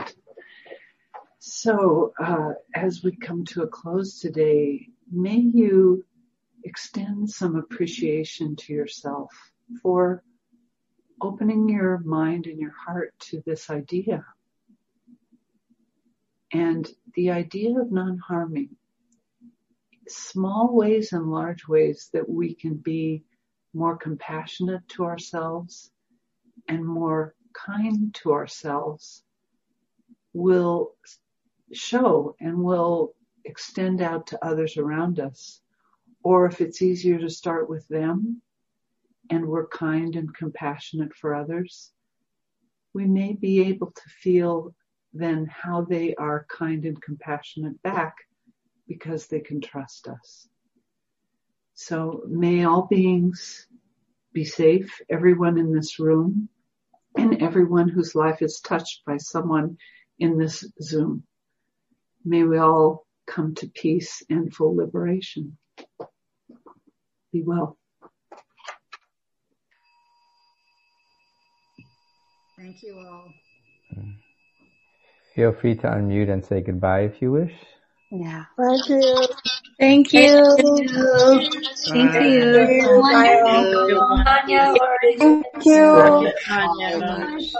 So, uh, as we come to a close today, may you extend some appreciation to yourself for opening your mind and your heart to this idea. And the idea of non-harming, small ways and large ways that we can be more compassionate to ourselves and more kind to ourselves will show and will extend out to others around us. Or if it's easier to start with them and we're kind and compassionate for others, we may be able to feel then how they are kind and compassionate back because they can trust us. So may all beings be safe, everyone in this room and everyone whose life is touched by someone in this Zoom. May we all come to peace and full liberation. Be well. Thank you all. Feel free to unmute and say goodbye if you wish. Yeah. Thank you. Thank you. Thank you. Thank you. Thank you. Thank you.